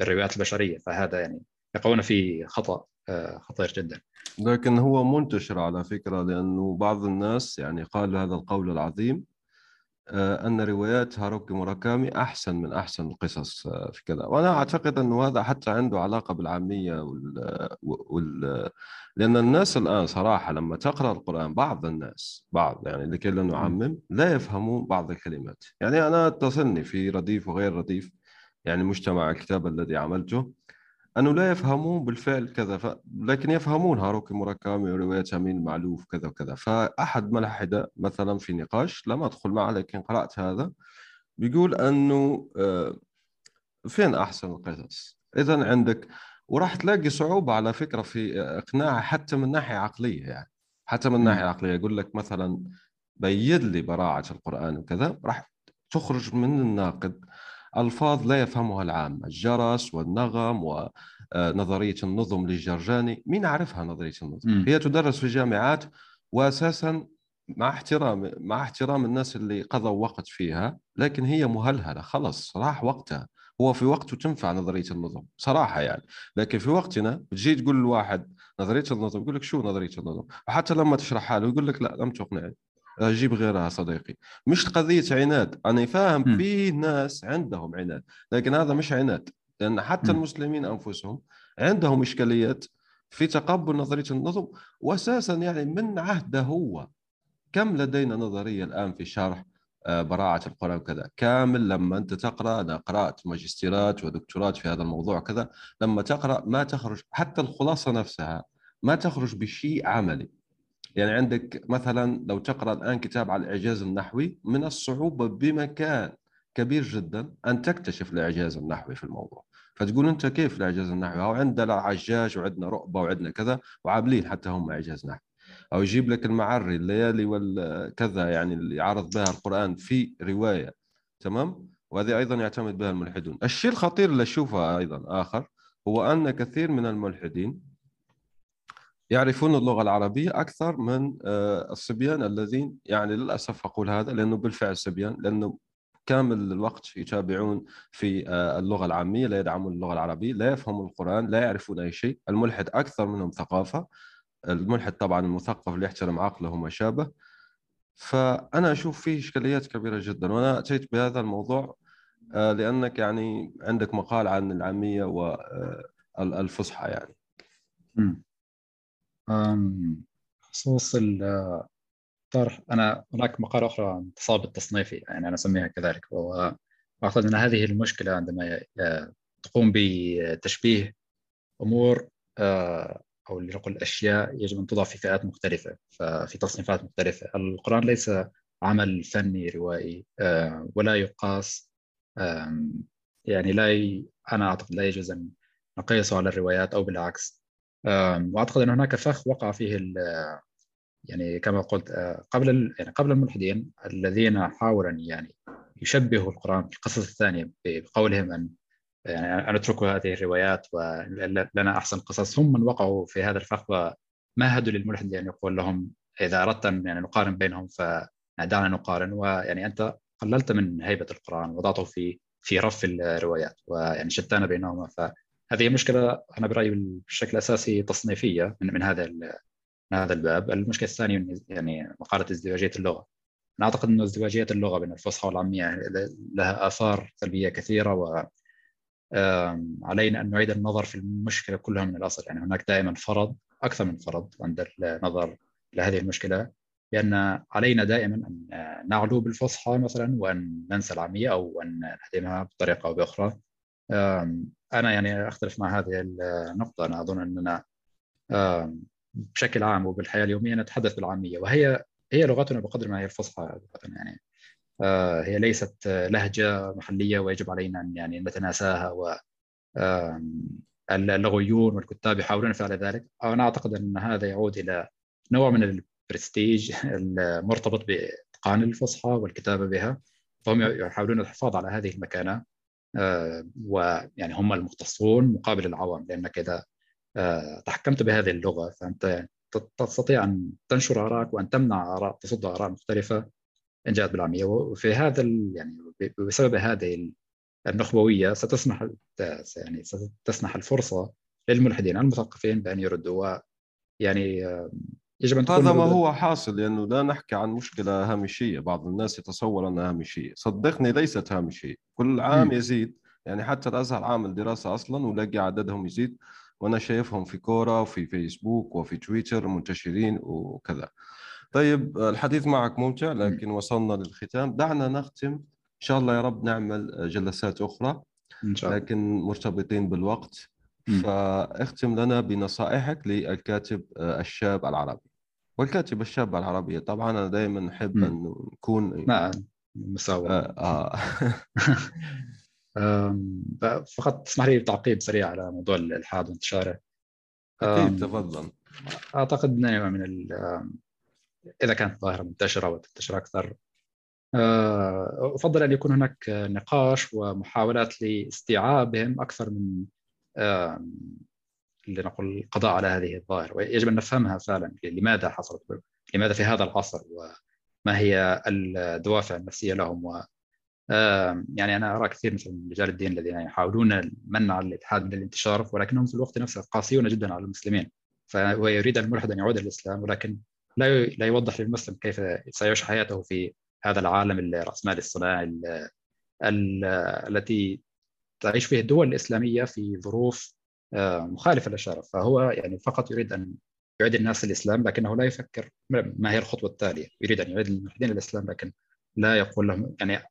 بالروايات البشرية. فهذا يعني يقعون في خطأ آه، خطير جدا. لكن هو منتشر على فكرة لأنه بعض الناس يعني قال هذا القول العظيم آه، أن روايات هاروكي موراكامي أحسن من أحسن القصص آه، في كذا. وأنا أعتقد أنه هذا حتى عنده علاقة بالعامية وال, وال... لأن الناس الآن صراحة لما تقرأ القرآن بعض الناس بعض يعني لكي لا نعمم لا يفهمون بعض الكلمات. يعني أنا تصلني في رديف وغير رديف يعني مجتمع الكتاب الذي عملته. أنه لا يفهمون بالفعل كذا ف... لكن يفهمون هاروكي موراكامي ورواية أمين المعلوف كذا وكذا. فأحد ملحدة مثلا في نقاش لم أدخل معه لكن قرأت هذا بيقول أنه آه، فين أحسن القصص؟ إذا عندك وراح تلاقي صعوبة على فكرة في إقناعه حتى من ناحية عقلية يعني. حتى من ناحية عقلية يقول لك مثلا بيد لي براعة القرآن وكذا راح تخرج من الناقد. ألفاظ لا يفهمها العامة الجرس والنغم ونظرية النظم للجرجاني. مين عرفها نظرية النظم؟ م. هي تدرس في الجامعات وأساسا مع احترام مع احترام الناس اللي قضوا وقت فيها لكن هي مهلهلة. خلص راح وقتها. هو في وقته تنفع نظرية النظم صراحة يعني. لكن في وقتنا تجي تقول لواحد نظرية النظم يقول لك شو نظرية النظم؟ وحتى لما تشرحها له يقول لك لا لم تقنعني. أجيب غيرها صديقي. مش قضية عناد أنا فاهم في ناس عندهم عناد لكن هذا مش عناد لأن حتى م. المسلمين أنفسهم عندهم إشكاليات في تقبل نظرية النظم واساسا يعني من عهده هو كم لدينا نظرية الآن في شرح آه، براعة القرآن وكذا. كامل لما أنت تقرأ أنا قرأت ماجستيرات ودكتورات في هذا الموضوع كذا لما تقرأ ما تخرج حتى الخلاصة نفسها ما تخرج بشيء عملي. يعني عندك مثلا لو تقرأ الآن كتاب على الإعجاز النحوي من الصعوبة بمكان كبير جدا أن تكتشف الإعجاز النحوي في الموضوع. فتقول أنت كيف الإعجاز النحوي؟ أو عندنا عجاج وعندنا رؤبة وعندنا كذا وعاملين حتى هم إعجاز نحوي. أو يجيب لك المعري الليالي والكذا يعني اللي يعرض بها القرآن في رواية. تمام؟ وهذه أيضا يعتمد بها الملحدون. الشيء الخطير اللي أشوفه أيضا آخر هو أن كثير من الملحدين يعرفون اللغة العربية أكثر من آه، الصبيان الذين يعني للأسف أقول هذا لأنه بالفعل صبيان لأنه كامل الوقت يتابعون في آه، اللغة العامية لا يدعمون اللغة العربية لا يفهمون القرآن لا يعرفون أي شيء. الملحد أكثر منهم ثقافة. الملحد طبعا المثقف اللي يحترم عقله وما شابه فأنا أشوف فيه إشكاليات كبيرة جدا وأنا أتيت بهذا الموضوع آه، لأنك يعني عندك مقال عن العامية والفصحى يعني. مم. بخصوص الطرح أنا هناك مقالة أخرى عن التصاب التصنيفي يعني أنا أسميها كذلك وأعتقد أن هذه المشكلة عندما آه، تقوم بتشبيه أمور آه، أو لنقل أشياء يجب أن توضع في فئات مختلفة في تصنيفات مختلفة. القرآن ليس عمل فني روائي آه، ولا يقاس يعني لا ي... أنا أعتقد لا يجوز أن نقيسه على الروايات أو بالعكس. آم، وأعتقد أن هناك فخ وقع فيه. يعني كما قلت آه، قبل. يعني قبل الملحدين الذين حاولوا يعني يشبهوا القرآن بالقصص الثانية بقولهم أن يعني أن أتركوا هذه الروايات ولنا أحسن قصص هم من وقعوا في هذا الفخ ومهدوا للملحد أن يقول لهم إذا أردت أن يعني نقارن بينهم فدعنا نقارن ويعني أنت قللت من هيبة القرآن وضعته في في رف الروايات ويعني شتان بينهما فهذه مشكلة أنا برأيي بشكل أساسي تصنيفية من, من هذا من هذا الباب. المشكلة الثانية يعني مقالة ازدواجية اللغة. أنا أعتقد أن ازدواجية اللغة بين الفصحى والعامية لها آثار سلبية كثيرة و علينا أن نعيد النظر في المشكلة كلها من الأصل. يعني هناك دائما فرض أكثر من فرض عند النظر لهذه المشكلة لأن علينا دائما أن نعلو بالفصحى مثلا وأن ننسى العامية أو أن نهدمها بطريقة أو بأخرى. أنا يعني أختلف مع هذه النقطة. أنا أظن أننا بشكل عام وبالحياة اليومية نتحدث بالعامية وهي هي لغتنا بقدر ما هي الفصحى يعني. آه، هي ليست لهجة محلية ويجب علينا أن يعني نتناساها و اللغويون والكتاب يحاولون فعل ذلك. أنا أعتقد أن هذا يعود إلى نوع من البرستيج المرتبط بإتقان الفصحى والكتابة بها. فهم يحاولون الحفاظ على هذه المكانة. آه، ويعني هم المختصون مقابل العوام لأنك إذا آه، تحكمت بهذه اللغة. فأنت تستطيع أن تنشر آراءك وأن تمنع آراء تصد آراء مختلفة إن جاءت بالعامية. وفي هذا يعني بسبب هذه النخبوية ستسمح يعني ستسمح الفرصة للملحدين المثقفين بأن يردوا. يعني يجب أن تكون هذا ما هو حاصل لأنه لا نحكي عن مشكلة هامشية، بعض الناس يتصور أنها هامشية، صدقني ليست هامشية، كل عام م. يزيد. يعني حتى الأزهر عامل دراسه أصلا ولاقي عددهم يزيد. وأنا شايفهم في كورة وفي فيسبوك وفي تويتر منتشرين وكذا. طيب الحديث معك ممتع لكن وصلنا للختام. دعنا نختم. إن شاء الله يا رب نعمل جلسات أخرى إن شاء الله. لكن مرتبطين بالوقت. فاختم لنا بنصائحك للكاتب الشاب العربي. والكاتب الشاب العربي. طبعا أنا دائما أحب ان نكون نعم مساواه آه. آه. فقط تسمح لي بتعقيب سريع على موضوع الإلحاد وانتشاره أكيد تفضل. أعتقد نوع من إذا كانت ظاهره منتشرة وتنتشر أكثر. آه، أفضل أن يكون هناك نقاش ومحاولات لاستيعابهم أكثر من لنقل القضاء على هذه الظاهرة ويجب أن نفهمها فعلا لماذا حصلت لماذا في هذا العصر وما هي الدوافع النفسية لهم و يعني أنا أرى كثير مثل رجال الدين الذين يحاولون منع الاتحاد من الانتشار ولكنهم في الوقت نفسه قاسيون جدا على المسلمين. فهو يريد الملحد أن يعود إلى الاسلام ولكن لا لا يوضح للمسلم كيف سيعيش حياته في هذا العالم الرأسمالي الصناعي التي تعيش فيه الدول الإسلامية في ظروف آه، مخالفة للشرع فهو يعني فقط يريد أن يعيد الناس الإسلام لكنه لا يفكر ما هي الخطوة التالية. يريد أن يعيد الملحدين الإسلام لكن لا يقول لهم يعني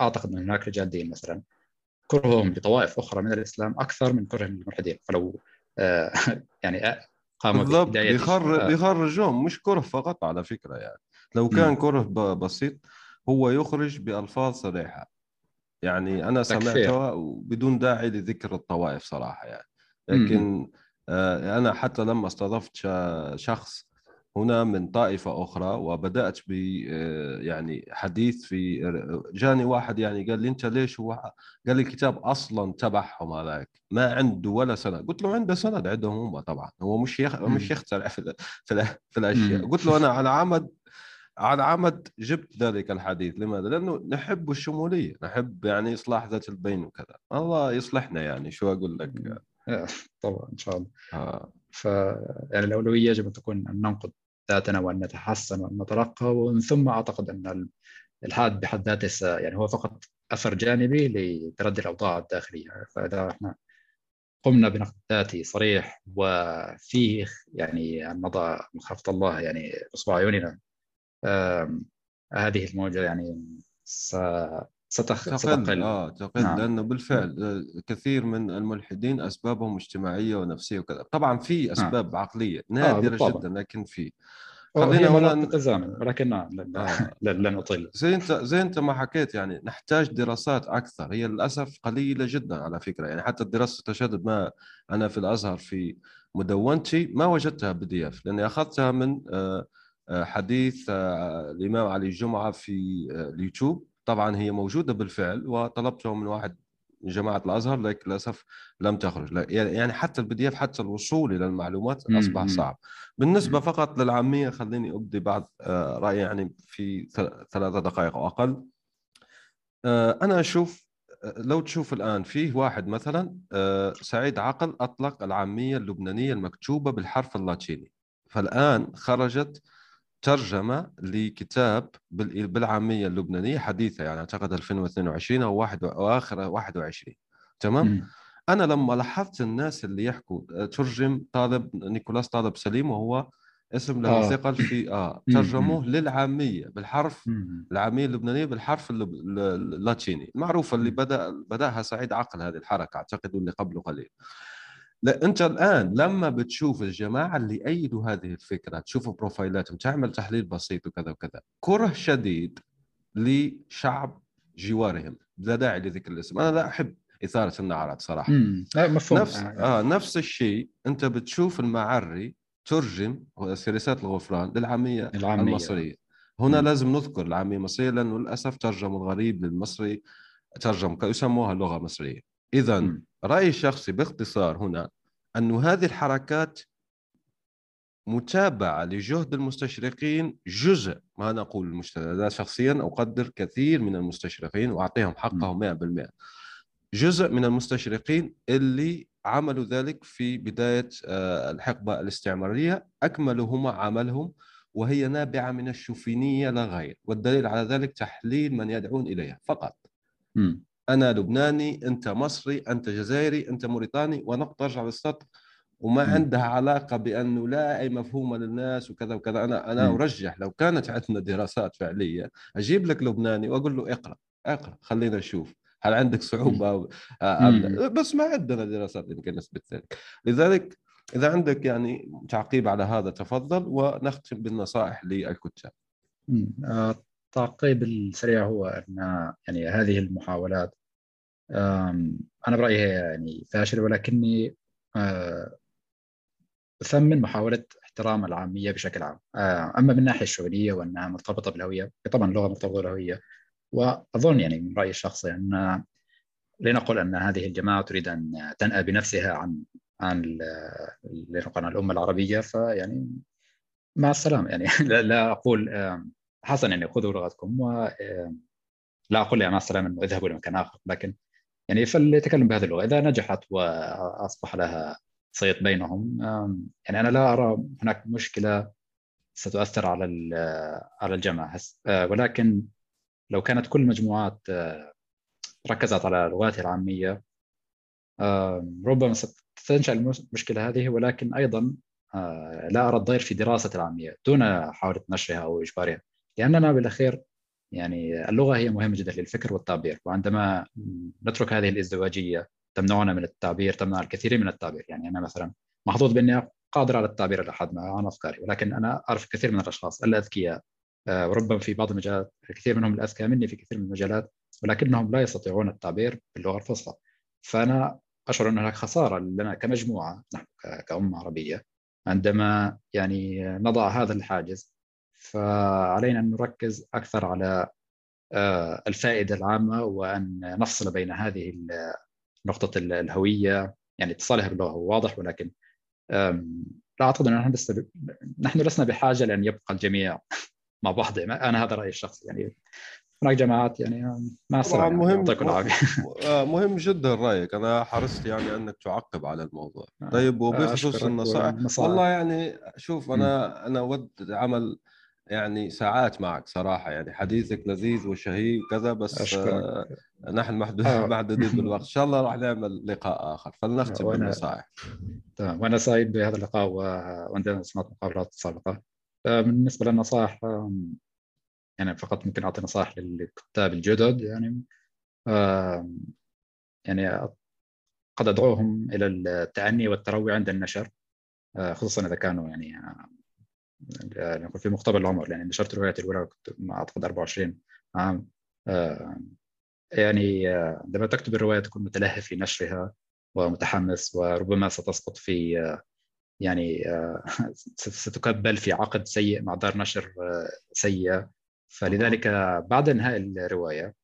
أعتقد أن هناك رجال دين مثلا كرههم لطوائف أخرى من الإسلام أكثر من كرههم للملحدين. فلو آه، يعني قاموا بالضبط. بيخرجهم مش كره فقط على فكرة يعني. لو كان م. كره بسيط هو يخرج بألفاظ صريحة. يعني أنا سمعتها بدون داعي لذكر الطوائف صراحة يعني. لكن آه أنا حتى لما استضفت شخص هنا من طائفة أخرى وبدأت ب آه، يعني حديث في جاني واحد يعني قال لي أنت ليش هو قال لي الكتاب أصلا تبعهم هذاك ما عنده ولا سند. قلت له عنده سند عندهم هم طبعا هو مش يخ... مش يخترع في, في, في الأشياء. قلت له أنا على عمد على عمد جبت ذلك الحديث. لماذا؟ لأنه نحب الشمولية نحب يعني إصلاح ذات البين وكذا. الله يصلحنا يعني شو أقول لك؟ طبعا إن شاء الله آه. ف يعني الأولوية يجب أن تكون أن ننقد ذاتنا وأن نتحسن وأن نترقى ومن ثم أعتقد أن الالحاد بحد ذاته يعني هو فقط أثر جانبي لتردي الأوضاع الداخلية فإذا إحنا قمنا بنقد ذاتي صريح وفيه يعني نضع مخافه الله يعني إصبع عيوننا هذه الموجة يعني ستخ... تقل آه تقل نعم. لأنه بالفعل آه، كثير من الملحدين أسبابهم اجتماعية ونفسية وكذا طبعا في نعم. أسباب نعم. عقليه نادرة آه جدا لكن في خلينا هنا تتزامن ولكن نعم آه. لن نطيل زي أنت زي أنت ما حكيت يعني نحتاج دراسات أكثر هي للأسف قليلة جدا على فكرة يعني حتى الدراسة التشدد ما أنا في الأزهر في مدونتي ما وجدتها بي دي إف لأني أخذتها من آه، حديث الإمام علي الجمعه في اليوتيوب طبعا هي موجودة بالفعل وطلبته من واحد من جماعة الأزهر لكن للأسف لم تخرج. يعني حتى ال PDF حتى الوصول إلى المعلومات أصبح صعب. بالنسبة فقط للعامية خليني أبدي بعض آه، رأيي يعني في ثلاثة دقائق أو أقل. آه، أنا أشوف آه، لو تشوف الآن فيه واحد مثلا سعيد عقل أطلق العامية اللبنانية المكتوبة بالحرف اللاتيني. فالآن خرجت ترجمة لكتاب بالعامية اللبنانية حديثة يعني أعتقد 2022 أو واحد أواخر 21 تمام م. أنا لما لاحظت الناس اللي يحكوا ترجم طالب نيكولاس طالب سليم وهو اسم له آه. ثقل في آه ترجموه للعامية بالحرف. العامية اللبنانية بالحرف اللاتيني المعروفه اللي بدا بدأها سعيد عقل هذه الحركة أعتقد اللي قبله قليل لا أنت الآن لما بتشوف الجماعة اللي ايدوا هذه الفكرة تشوف بروفايلاتهم تعمل تحليل بسيط وكذا وكذا كره شديد لشعب جوارهم لا داعي لذكر الاسم. أنا لا أحب إثارة النعرات صراحة. لا مفهوم. نفس آه. نفس الشيء أنت بتشوف المعري ترجم سياسات الغفران للعامية العامية. المصرية. هنا مم. لازم نذكر العامية المصرية لأنه للأسف ترجموا الغريب للمصري ترجم يسموها لغة مصرية. اذا رأيي الشخصي باختصار هنا أن هذه الحركات متابعة لجهد المستشرقين جزء ما نقول المجتمع أنا شخصيا أقدر كثير من المستشرقين وأعطيهم حقهم 100% جزء من المستشرقين اللي عملوا ذلك في بداية آه، الحقبة الاستعمارية أكملوا هم عملهم وهي نابعة من الشوفينية لا غير والدليل على ذلك تحليل من يدعون إليها فقط. م. أنا لبناني أنت مصري أنت جزائري أنت موريتاني ونقطة أرجع للسطر. وما عندها علاقة بأنه لا أي مفهومة للناس وكذا وكذا. أنا أنا أرجح لو كانت عندنا دراسات فعلية أجيب لك لبناني وأقول له اقرأ اقرأ خلينا نشوف. هل عندك صعوبة؟ أم بس ما عندنا دراسات يمكن نثبت ذلك. لذلك إذا عندك يعني تعقيب على هذا تفضل ونختم بالنصائح للكتاب. التعقيب السريع هو أن يعني هذه المحاولات أنا برأيي هي يعني فاشلة ولكني آه، أثمن محاولة احترام العامية بشكل عام. آه، أما من الناحية الشغلية وأنها مرتبطة بالهوية طبعا اللغة مرتبطة بالهوية وأظن يعني من رأيي الشخصي أن لنقل أن هذه الجماعة تريد أن تنأى بنفسها عن عن لنقل عن الأمة العربية فيعني مع السلامة. يعني لا أقول حسنا يعني خذوا لغتكم و لا أقول يا مع السلامه إنه إذهبوا لمكان آخر لكن يعني فليتكلم بهذه اللغة. إذا نجحت وأصبح لها صيت بينهم يعني أنا لا أرى هناك مشكلة ستؤثر على على الجامعة آه، ولكن لو كانت كل المجموعات آه، ركزت على لغاتها العامية ربما ستنشأ المشكلة هذه. ولكن أيضا آه، لا أرى الضير في دراسه العامية دون محاوله نشرها أو إجبارها. لاننا بالأخير يعني اللغة هي مهمة جدا للفكر والتعبير وعندما نترك هذه الازدواجية تمنعنا من التعبير تمنع الكثير من التعبير. يعني أنا مثلا محظوظ بأني قادر على التعبير إلى حد ما عن أفكاري ولكن أنا أعرف كثير من الأشخاص الأذكياء آه، وربما في بعض المجالات الكثير منهم الأذكياء مني في كثير من المجالات ولكنهم لا يستطيعون التعبير باللغة الفصحى. فأنا أشعر أن هناك خسارة لنا كمجموعة نحن كأمة عربية عندما يعني نضع هذا الحاجز فعلينا أن نركز أكثر على آه، الفائدة العامة وأن نفصل بين هذه نقطة الهوية يعني اتصالها باللغة هو واضح ولكن لا أعتقد أن نحن نحن لسنا بحاجة لأن يبقى الجميع مع بعض. أنا هذا رأيي الشخصي يعني هناك جماعات يعني مع السلامه طبعا يعني، مهم يعطيكم آه، مهم جدا رأيك. أنا حرصت يعني أنك تعقب على الموضوع. آه، طيب وبخصوص النصائح. والله يعني شوف أنا أنا ود عمل يعني ساعات معك صراحة يعني حديثك لذيذ وشهي وكذا بس أشكرك. نحن آه. محدودين بالوقت. إن شاء الله راح نعمل لقاء آخر. فلنختم وأنا- بالنصائح تمام. وأنا سعيد بهذا اللقاء وعندنا سمعت مقابلات سابقة. آه، بالنسبة للنصائح يعني فقط ممكن أعطي نصائح للكتاب الجدد يعني يعني قد أدعوهم إلى التأني والتروي عند النشر آه، خصوصا إذا كانوا يعني آه، يعني نقول في مقتبل العمر يعني نشرت روايتي الأولى كنت أعتقد 24 عام آه، يعني آه، عندما تكتب الرواية تكون متلهف في نشرها ومتحمس وربما ستسقط في آه، يعني آه، ستكبل في عقد سيء مع دار نشر آه، سيئة. فلذلك بعد إنهاء الرواية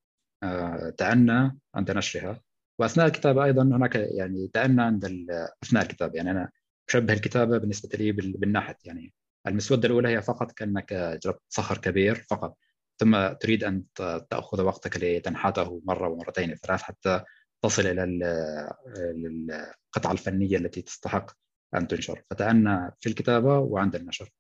آه، تأنى عند نشرها. وأثناء الكتابة أيضا هناك يعني تأنى عند ال- أثناء الكتابة يعني أنا أشبه الكتابة بالنسبة لي بال- بالنحت يعني المسودة الأولى هي فقط كأنك جربت صخر كبير فقط ثم تريد أن ت- تأخذ وقتك لتنحته مرة ومرتين وثلاث حتى تصل إلى ال- القطعة الفنية التي تستحق أن تنشر. فتأنى في الكتابة وعند النشر.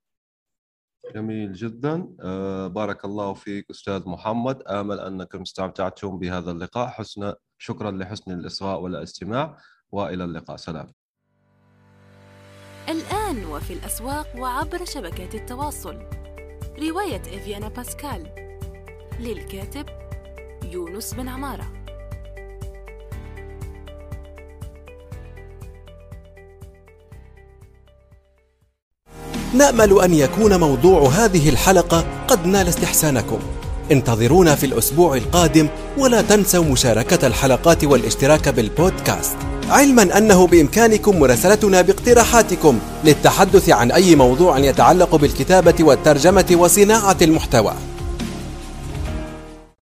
جميل جدا. آه بارك الله فيك أستاذ محمد. آمل أنكم استمتعتم بهذا اللقاء. حسن شكرا لحسن الإصغاء والاستماع. وإلى اللقاء. سلام. الآن وفي الأسواق وعبر شبكات التواصل. رواية إفيانا باسكال. للكاتب يونس بن عمارة. نأمل أن يكون موضوع هذه الحلقة قد نال استحسانكم. انتظرونا في الأسبوع القادم ولا تنسوا مشاركة الحلقات والاشتراك بالبودكاست. علما أنه بإمكانكم مراسلتنا باقتراحاتكم للتحدث عن أي موضوع يتعلق بالكتابة والترجمة وصناعة المحتوى.